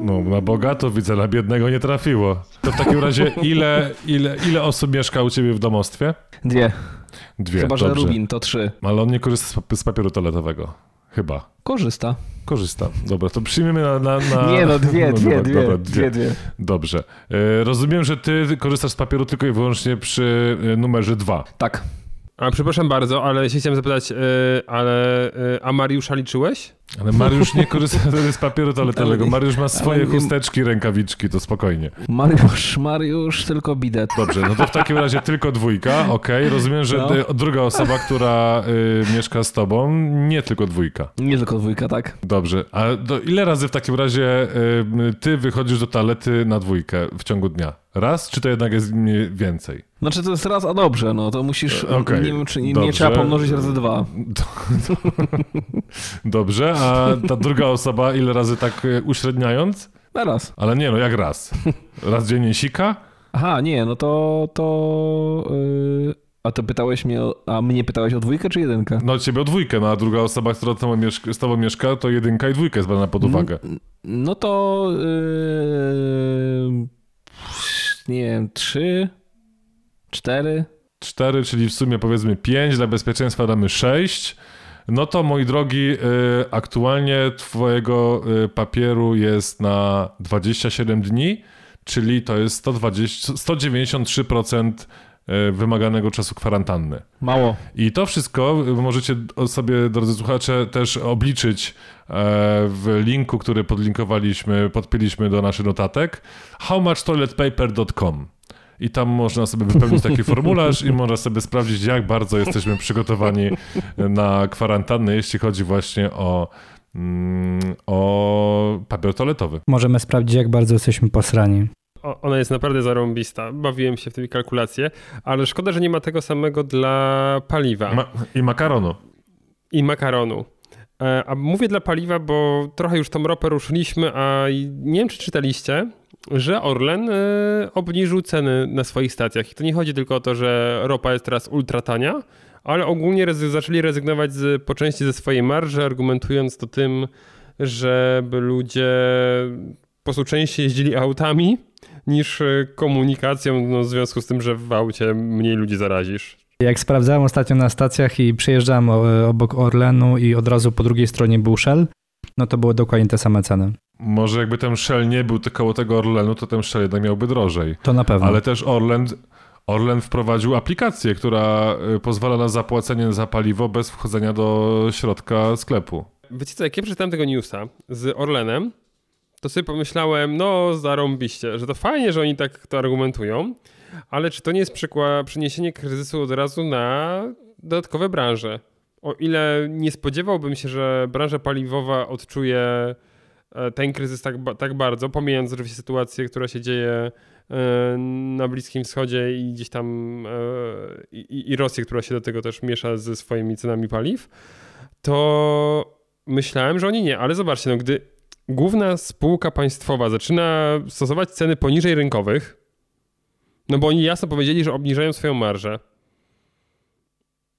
S5: No, na bogato widzę, na biednego nie trafiło. To w takim razie ile, ile, ile osób mieszka u ciebie w domostwie?
S4: Dwie.
S5: Dwie,
S4: Chyba, że
S5: dobrze.
S4: Rubin to trzy.
S5: Ale on nie korzysta z, pap- z papieru toaletowego. Chyba.
S4: Korzysta.
S5: Korzysta. Dobra, to przyjmiemy na... na, na...
S4: Nie no, dwie,
S5: No
S4: dwie,
S5: dobra,
S4: dwie,
S5: dobra,
S4: dwie, dwie.
S5: Dobrze. E, rozumiem, że ty korzystasz z papieru tylko i wyłącznie przy e, numerze dwa.
S4: Tak.
S6: A przepraszam bardzo, ale się chciałem zapytać, e, ale e, a Mariusza liczyłeś?
S5: Ale Mariusz nie korzysta z papieru toaletowego.
S4: Ale-
S5: Mariusz ma swoje chusteczki, rękawiczki, to spokojnie.
S4: Mariusz, Mariusz, tylko bidet.
S5: Dobrze, no to w takim razie tylko dwójka, okej. Rozumiem, że
S4: No.
S5: druga osoba, która y, mieszka z tobą, nie tylko dwójka.
S4: Nie tylko dwójka, tak?
S5: Dobrze, a ile razy w takim razie y, ty wychodzisz do toalety na dwójkę w ciągu dnia? Raz, czy to jednak jest mniej- więcej?
S4: Znaczy to jest raz, a dobrze, no to musisz,
S5: okej,
S4: nie wiem, czy nie, nie trzeba pomnożyć razy dwa.
S5: Dobrze, a ta druga osoba ile razy tak e, uśredniając?
S4: Na raz.
S5: Ale nie, no jak raz? Raz dziennie sika?
S4: Aha, nie, no to... to yy, a to pytałeś mnie, o, a mnie pytałeś o dwójkę czy jedynkę?
S5: No ciebie o dwójkę, no a druga osoba, która z tobą, mieszka, z tobą mieszka, to jedynka i dwójka jest brana pod uwagę.
S4: N- No to... Yy, nie wiem, trzy, cztery...
S5: Cztery, czyli w sumie powiedzmy pięć, dla bezpieczeństwa damy sześć. No to moi drogi, y, aktualnie twojego y, papieru jest na 27 dni, czyli to jest 120, 193% y, wymaganego czasu kwarantanny.
S4: Mało.
S5: I to wszystko możecie sobie, drodzy słuchacze, też obliczyć e, w linku, który podlinkowaliśmy, podpiliśmy do naszych notatek howmuchtoiletpaper.com i tam można sobie wypełnić taki formularz i można sobie sprawdzić, jak bardzo jesteśmy przygotowani na kwarantannę, jeśli chodzi właśnie o, mm, o papier toaletowy.
S3: Możemy sprawdzić, jak bardzo jesteśmy posrani.
S6: O, ona jest naprawdę zarąbista. Bawiłem się w tej kalkulacje, ale szkoda, że nie ma tego samego dla paliwa
S5: Ma I makaronu.
S6: i makaronu. E, A mówię dla paliwa, bo trochę już tą ropę ruszyliśmy, a nie wiem, czy czytaliście, że Orlen e, obniżył ceny na swoich stacjach. I to nie chodzi tylko o to, że ropa jest teraz ultra tania, ale ogólnie zaczęli rezygnować z, po części ze swojej marży, argumentując to tym, żeby ludzie po prostu częściej jeździli autami niż e, komunikacją, no, w związku z tym, że w aucie mniej ludzi zarazisz.
S3: Jak sprawdzałem ostatnio na stacjach i przejeżdżałem o- obok Orlenu i od razu po drugiej stronie był Shell, no to były dokładnie te same ceny.
S5: Może jakby ten Shell nie był tylko koło tego Orlenu, to ten Shell jednak miałby drożej.
S3: To na pewno.
S5: Ale też Orlen, Orlen wprowadził aplikację, która y, pozwala na zapłacenie za paliwo bez wchodzenia do środka sklepu.
S6: Wiecie co, jak ja przeczytałem tego newsa z Orlenem, to sobie pomyślałem, no zarąbiście, że to fajnie, że oni tak to argumentują, ale czy to nie jest przykład, przeniesienie kryzysu od razu na dodatkowe branże? O ile nie spodziewałbym się, że branża paliwowa odczuje ten kryzys tak, tak bardzo, pomijając oczywiście sytuację, która się dzieje e, na Bliskim Wschodzie i gdzieś tam e, i, i Rosję, która się do tego też miesza ze swoimi cenami paliw, to myślałem, że oni nie, ale zobaczcie, no gdy główna spółka państwowa zaczyna stosować ceny poniżej rynkowych, no bo oni jasno powiedzieli, że obniżają swoją marżę,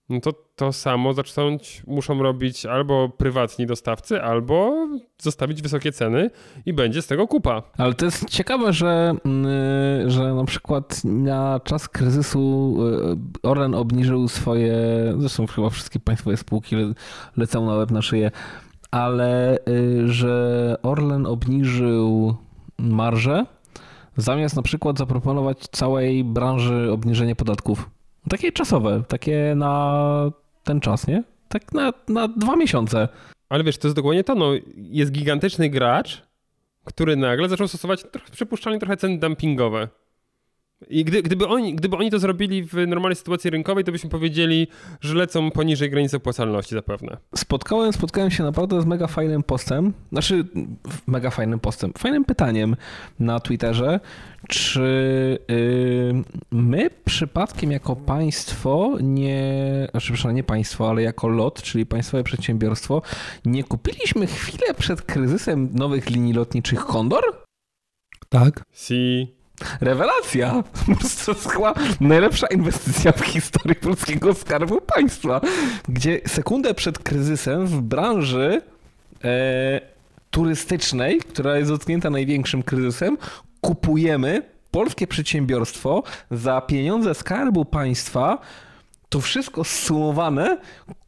S6: no to to samo zacząć muszą robić albo prywatni dostawcy, albo zostawić wysokie ceny i będzie z tego kupa.
S4: Ale to jest ciekawe, że, mm, że na przykład na czas kryzysu y, Orlen obniżył swoje, zresztą chyba wszystkie państwowe spółki le, lecą na łeb na szyję, ale y, że Orlen obniżył marżę, zamiast na przykład zaproponować całej branży obniżenie podatków. Takie czasowe, takie na ten czas, nie? Tak na, na dwa miesiące.
S6: Ale wiesz, to jest dokładnie to, no, jest gigantyczny gracz, który nagle zaczął stosować przypuszczalnie trochę ceny dumpingowe. I gdy, gdyby, oni, gdyby oni to zrobili w normalnej sytuacji rynkowej, to byśmy powiedzieli, że lecą poniżej granicy opłacalności zapewne.
S4: Spotkałem, spotkałem się naprawdę z mega fajnym postem, znaczy mega fajnym postem, fajnym pytaniem na Twitterze, czy y, my przypadkiem jako państwo nie, znaczy przepraszam, nie państwo, ale jako LOT, czyli państwowe przedsiębiorstwo, nie kupiliśmy chwilę przed kryzysem nowych linii lotniczych Kondor?
S3: Tak?
S6: Si.
S4: Rewelacja! To chyba najlepsza inwestycja w historii polskiego skarbu państwa, gdzie sekundę przed kryzysem w branży e, turystycznej, która jest dotknięta największym kryzysem, kupujemy polskie przedsiębiorstwo za pieniądze skarbu państwa. To wszystko zsumowane,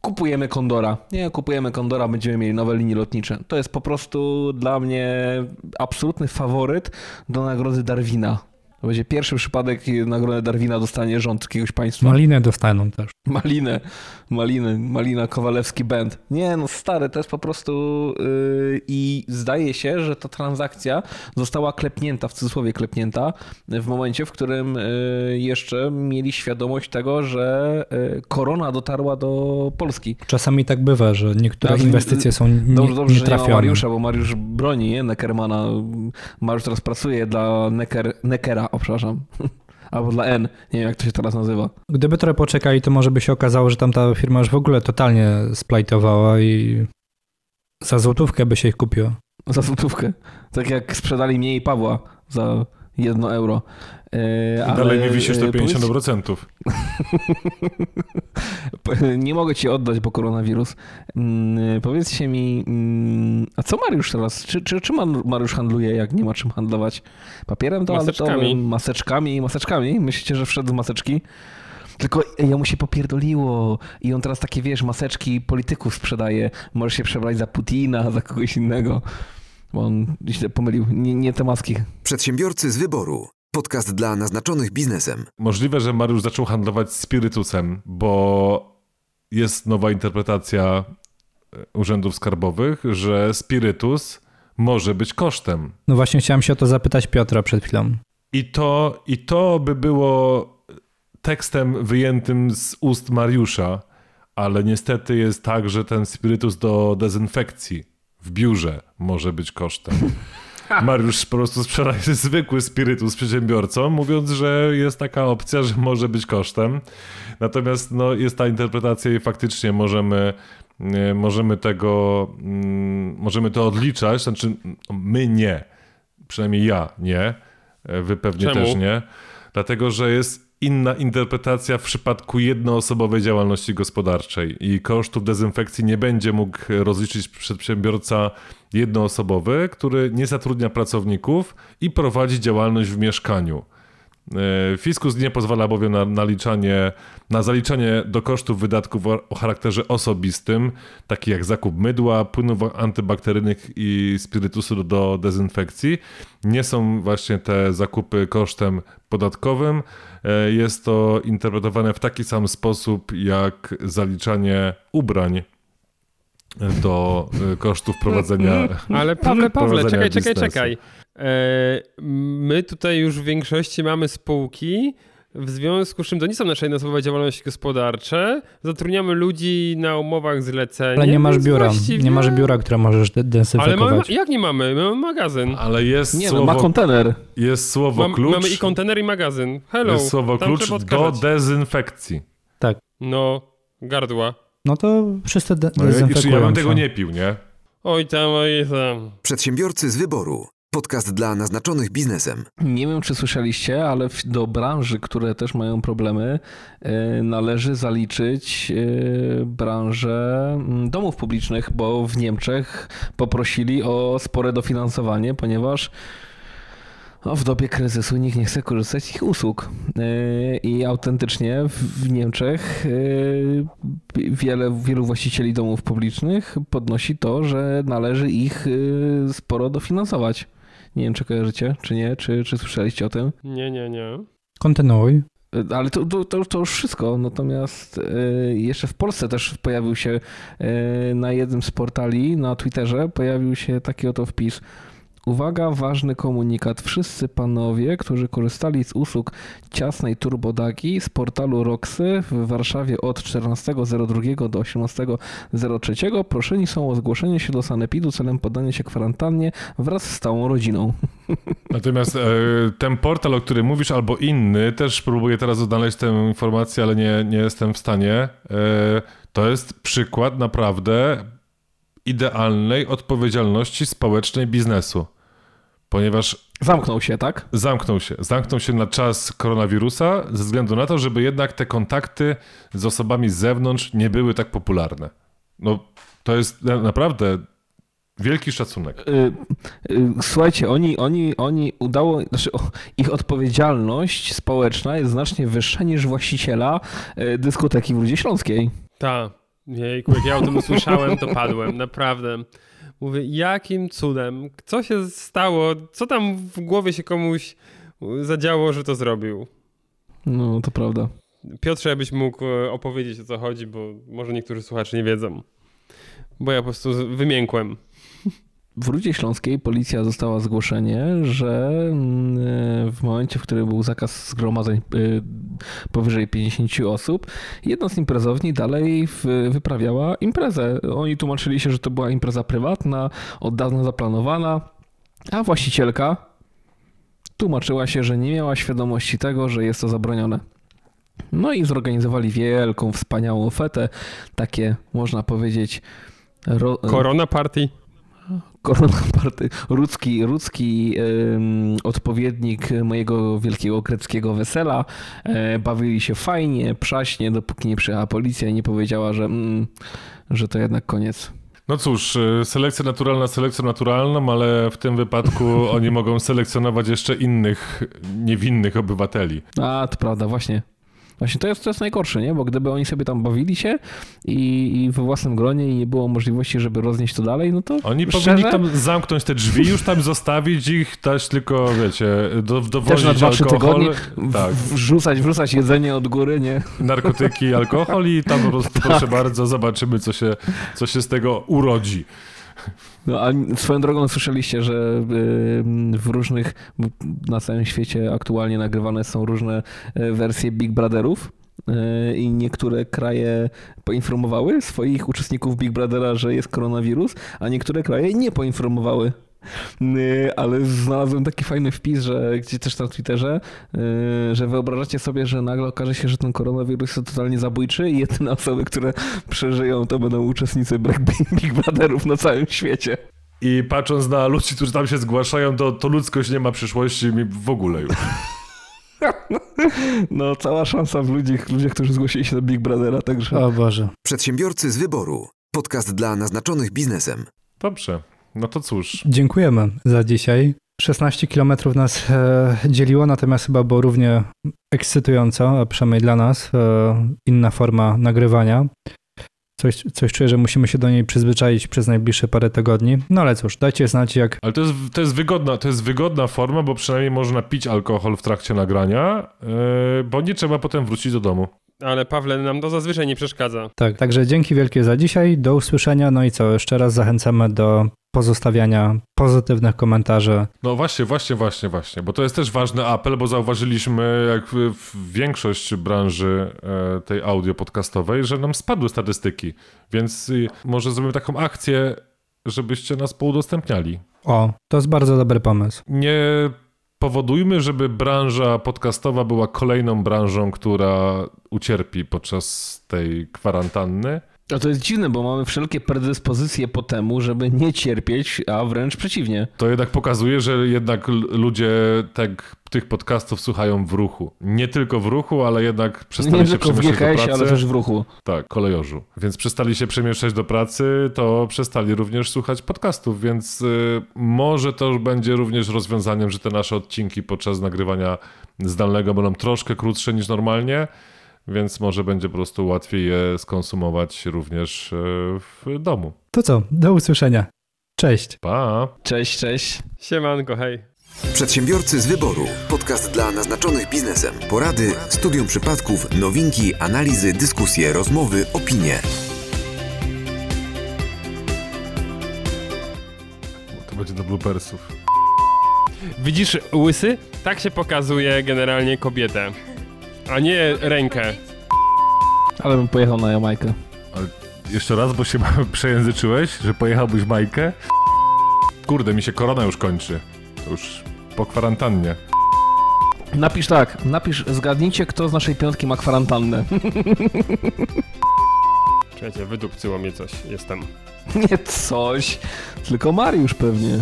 S4: kupujemy Kondora. Nie, kupujemy Kondora, będziemy mieli nowe linie lotnicze. To jest po prostu dla mnie absolutny faworyt do nagrody Darwina. To będzie pierwszy przypadek, kiedy nagrodę Darwina dostanie rząd jakiegoś państwa.
S3: Malinę dostaną też.
S4: Malinę, Malinę, Malina Kowalewski Band. Nie, no stary, to jest po prostu yy, i zdaje się, że ta transakcja została klepnięta, w cudzysłowie klepnięta, w momencie, w którym yy, jeszcze mieli świadomość tego, że yy, korona dotarła do Polski.
S3: Czasami tak bywa, że niektóre
S4: Dobrze,
S3: inwestycje są nie,
S4: Dobrze, dobrze nie ma
S3: nietrafione.
S4: Mariusza, bo Mariusz broni nie? Neckermana. Mariusz teraz pracuje dla Necker, Neckera, o przepraszam. Albo dla N, nie wiem jak to się teraz nazywa.
S3: Gdyby trochę poczekali, to może by się okazało, że tam ta firma już w ogóle totalnie splajtowała i Za złotówkę by się ich kupiło.
S4: Za złotówkę. Tak jak sprzedali mnie i Pawła za jedno euro. E, ale,
S5: Dalej nie wisisz do
S4: e, powiedz-
S5: 50%.
S4: Nie mogę ci oddać, bo koronawirus. Mm, Powiedzcie mi, mm, a co Mariusz teraz? Czy, czy, czy Mariusz handluje, jak nie ma czym handlować? Papierem toaletowym,
S6: Maseczkami.
S4: maseczkami, maseczkami? Myślicie, że wszedł w maseczki? Tylko jemu się popierdoliło i on teraz takie, wiesz, maseczki polityków sprzedaje. Możesz się przebrać za Putina, za kogoś innego. Bo on źle pomylił. Nie, nie te maski.
S2: Przedsiębiorcy z wyboru. Podcast dla naznaczonych biznesem.
S5: Możliwe, że Mariusz zaczął handlować spirytusem, bo jest nowa interpretacja e, urzędów skarbowych, że spirytus może być kosztem.
S3: No właśnie chciałem się o to zapytać Piotra przed chwilą.
S5: I to, I to by było tekstem wyjętym z ust Mariusza, ale niestety jest tak, że ten spirytus do dezynfekcji w biurze może być kosztem. Mariusz po prostu sprzedaje zwykły spirytus przedsiębiorcom, mówiąc, że jest taka opcja, że może być kosztem. Natomiast no, jest ta interpretacja i faktycznie możemy, możemy tego, mm, możemy to odliczać, znaczy my nie, przynajmniej ja nie, e, wy pewnie
S6: Czemu?
S5: też nie, dlatego że jest inna interpretacja w przypadku jednoosobowej działalności gospodarczej i kosztów dezynfekcji nie będzie mógł rozliczyć przedsiębiorca jednoosobowy, który nie zatrudnia pracowników i prowadzi działalność w mieszkaniu. E, Fiskus nie pozwala bowiem na, naliczanie, na zaliczanie do kosztów wydatków o, o charakterze osobistym, takich jak zakup mydła, płynów antybakteryjnych i spirytusu do, dezynfekcji. Nie są właśnie te zakupy kosztem podatkowym. E, Jest to interpretowane w taki sam sposób jak zaliczanie ubrań do e, kosztów prowadzenia.
S6: Ale Pawle, Pawle,
S5: prowadzenia
S6: czekaj, czekaj, czekaj. E, my tutaj już w większości mamy spółki, w związku z czym to nie są nasze jednoosobowe działalności gospodarcze. Zatrudniamy ludzi na umowach zlecenia.
S3: Ale nie masz biura.
S6: właściwie-
S3: Nie masz biura, które możesz de-
S6: Ale mamy, jak nie mamy? My mamy magazyn.
S5: Ale jest
S4: Nie no,
S5: słowo,
S4: ma kontener.
S5: jest słowo
S6: Mam,
S5: klucz.
S6: mamy i kontener, i magazyn. Hello.
S5: jest słowo
S6: tam
S5: klucz do dezynfekcji.
S6: No, gardła.
S3: No to wszyscy de-
S5: No, ja,
S3: dezynfekują
S5: ja bym tego nie pił, nie?
S6: Oj tam, oj tam.
S2: Przedsiębiorcy z wyboru. Podcast dla naznaczonych biznesem.
S4: Nie wiem, czy słyszeliście, ale do branży, które też mają problemy, e, należy zaliczyć e, branżę mm, domów publicznych, bo w Niemczech poprosili o spore dofinansowanie, ponieważ no, w dobie kryzysu nikt nie chce korzystać z ich usług. E, I autentycznie w Niemczech wiele, wielu właścicieli domów publicznych podnosi to, że należy ich sporo dofinansować. Nie wiem, czy kojarzycie, czy nie, czy, czy słyszeliście o tym.
S6: Nie, nie, nie.
S3: Kontynuuj.
S4: E, Ale to, to, to, to już wszystko. Natomiast e, jeszcze w Polsce też pojawił się e, na jednym z portali, na Twitterze, pojawił się taki oto wpis. Uwaga, ważny komunikat. Wszyscy panowie, którzy korzystali z usług ciasnej turbodagi z portalu Roxy w Warszawie od 14.02 do 18.03 proszeni są o zgłoszenie się do sanepidu celem poddania się kwarantannie wraz z całą rodziną.
S5: Natomiast e, ten portal, o którym mówisz, albo inny, też próbuję teraz odnaleźć tę informację, ale nie, nie jestem w stanie. E, to jest przykład naprawdę idealnej odpowiedzialności społecznej biznesu. Ponieważ
S4: Zamknął się, tak?
S5: zamknął się. Zamknął się na czas koronawirusa ze względu na to, żeby jednak te kontakty z osobami z zewnątrz nie były tak popularne. No, to jest na- naprawdę wielki szacunek.
S4: Y, y, Słuchajcie, oni, oni, oni udało, znaczy ich odpowiedzialność społeczna jest znacznie wyższa niż właściciela y, dyskoteki w Rudzie Śląskiej.
S6: Ta. Jejku, jak ja o tym usłyszałem, to padłem, naprawdę. Mówię, jakim cudem? Co się stało? Co tam w głowie się komuś zadziało, że to zrobił?
S4: No, to prawda.
S6: Piotrze, jakbyś mógł e, opowiedzieć o co chodzi, bo może niektórzy słuchacze nie wiedzą. Bo ja po prostu wymiękłem.
S4: W Rudzie Śląskiej policja została zgłoszenie, że mm, w momencie, w którym był zakaz zgromadzeń y, powyżej 50 osób, jedna z imprezowni dalej wyprawiała imprezę. Oni tłumaczyli się, że to była impreza prywatna, od dawna zaplanowana, a właścicielka tłumaczyła się, że nie miała świadomości tego, że jest to zabronione. No i zorganizowali wielką, wspaniałą fetę, takie można powiedzieć Ro,
S6: Korona Party.
S4: Korona Party. Rudzki, rudzki ym, odpowiednik mojego wielkiego greckiego wesela. E, bawili się fajnie, przaśnie, dopóki nie przyjechała policja i nie powiedziała, że, mm, że to jednak koniec.
S5: No cóż, y, selekcja naturalna selekcją naturalną, ale w tym wypadku oni mogą selekcjonować jeszcze innych niewinnych obywateli.
S4: A, to prawda, właśnie. Właśnie to jest, to jest najgorsze, nie? Bo gdyby oni sobie tam bawili się i, i we własnym gronie i nie było możliwości, żeby roznieść to dalej, no to
S5: Oni
S4: szczerze,
S5: powinni tam zamknąć te drzwi, już tam zostawić ich, dać tylko, wiecie, do,
S4: też
S5: dowozić
S4: na 2-3
S5: alkohol,
S4: tygodnie
S5: tak,
S4: wrzucać, wrzucać jedzenie od góry, nie?
S5: narkotyki, alkohol i tam po prostu, proszę bardzo, zobaczymy, co się, co się z tego urodzi.
S4: No a swoją drogą słyszeliście, że y, w różnych, na całym świecie aktualnie nagrywane są różne y, wersje Big Brotherów y, i niektóre kraje poinformowały swoich uczestników Big Brothera, że jest koronawirus, a niektóre kraje nie poinformowały. Y, Ale znalazłem taki fajny wpis, że gdzie też na Twitterze, y, że wyobrażacie sobie, że nagle okaże się, że ten koronawirus jest totalnie zabójczy i jedyne osoby, które przeżyją, to będą uczestnicy Big- Big Brotherów na całym świecie.
S5: I patrząc na ludzi, którzy tam się zgłaszają, to, to ludzkość nie ma przyszłości mi w ogóle już.
S4: No, cała szansa w ludziach, ludziach którzy zgłosili się do Big Brothera, także...
S3: O Boże.
S2: Przedsiębiorcy z wyboru. Podcast dla naznaczonych biznesem.
S5: Dobrze, no to cóż.
S3: Dziękujemy za dzisiaj. 16 kilometrów nas e, dzieliło, natomiast chyba było równie ekscytująco, a przynajmniej dla nas, e, inna forma nagrywania. Coś, coś czuję, że musimy się do niej przyzwyczaić przez najbliższe parę tygodni. No ale cóż, dajcie znać, jak
S5: Ale to jest, to jest, wygodna, to jest wygodna forma, bo przynajmniej można pić alkohol w trakcie nagrania, yy, bo nie trzeba potem wrócić do domu.
S6: Ale Pawle nam to zazwyczaj nie przeszkadza.
S3: Tak, także dzięki wielkie za dzisiaj. Do usłyszenia. No i co, jeszcze raz zachęcamy do pozostawiania pozytywnych komentarzy.
S5: No właśnie, właśnie, właśnie, właśnie, bo to jest też ważny apel, bo zauważyliśmy, jak w, większość branży e, tej audio podcastowej, że nam spadły statystyki, więc y, może zrobimy taką akcję, żebyście nas poudostępniali.
S3: O, to jest bardzo dobry pomysł.
S5: Nie powodujmy, żeby branża podcastowa była kolejną branżą, która ucierpi podczas tej kwarantanny.
S4: A to jest dziwne, bo mamy wszelkie predyspozycje po temu, żeby nie cierpieć, a wręcz przeciwnie.
S5: To jednak pokazuje, że jednak ludzie tak, tych podcastów słuchają w ruchu. Nie tylko w ruchu, ale jednak przestali
S4: Nie
S5: się przemieszczać do pracy.
S4: ale też w ruchu.
S5: Tak, kolejorzu. Więc przestali się przemieszczać do pracy, to przestali również słuchać podcastów, więc y, może to będzie również rozwiązaniem, że te nasze odcinki podczas nagrywania zdalnego będą troszkę krótsze niż normalnie, więc może będzie po prostu łatwiej je skonsumować również y, w domu.
S3: To co, do usłyszenia. Cześć.
S5: Pa!
S4: Cześć, cześć.
S6: Siemanko, hej.
S2: Przedsiębiorcy z wyboru. Podcast dla naznaczonych biznesem. Porady, studium przypadków, nowinki, analizy, dyskusje, rozmowy, opinie.
S5: To będzie do bloopersów.
S6: Widzisz, łysy? Tak się pokazuje generalnie kobietę. A nie rękę.
S4: Ale bym pojechał na Jamajkę.
S5: Jeszcze raz, bo się przejęzyczyłeś, że pojechałbyś Majkę? Kurde, mi się korona już kończy. To już po kwarantannie.
S4: Napisz tak, napisz, zgadnijcie, kto z naszej piątki ma kwarantannę.
S6: Czekajcie, wydupcyło mnie coś. Jestem.
S4: Nie coś, tylko Mariusz pewnie.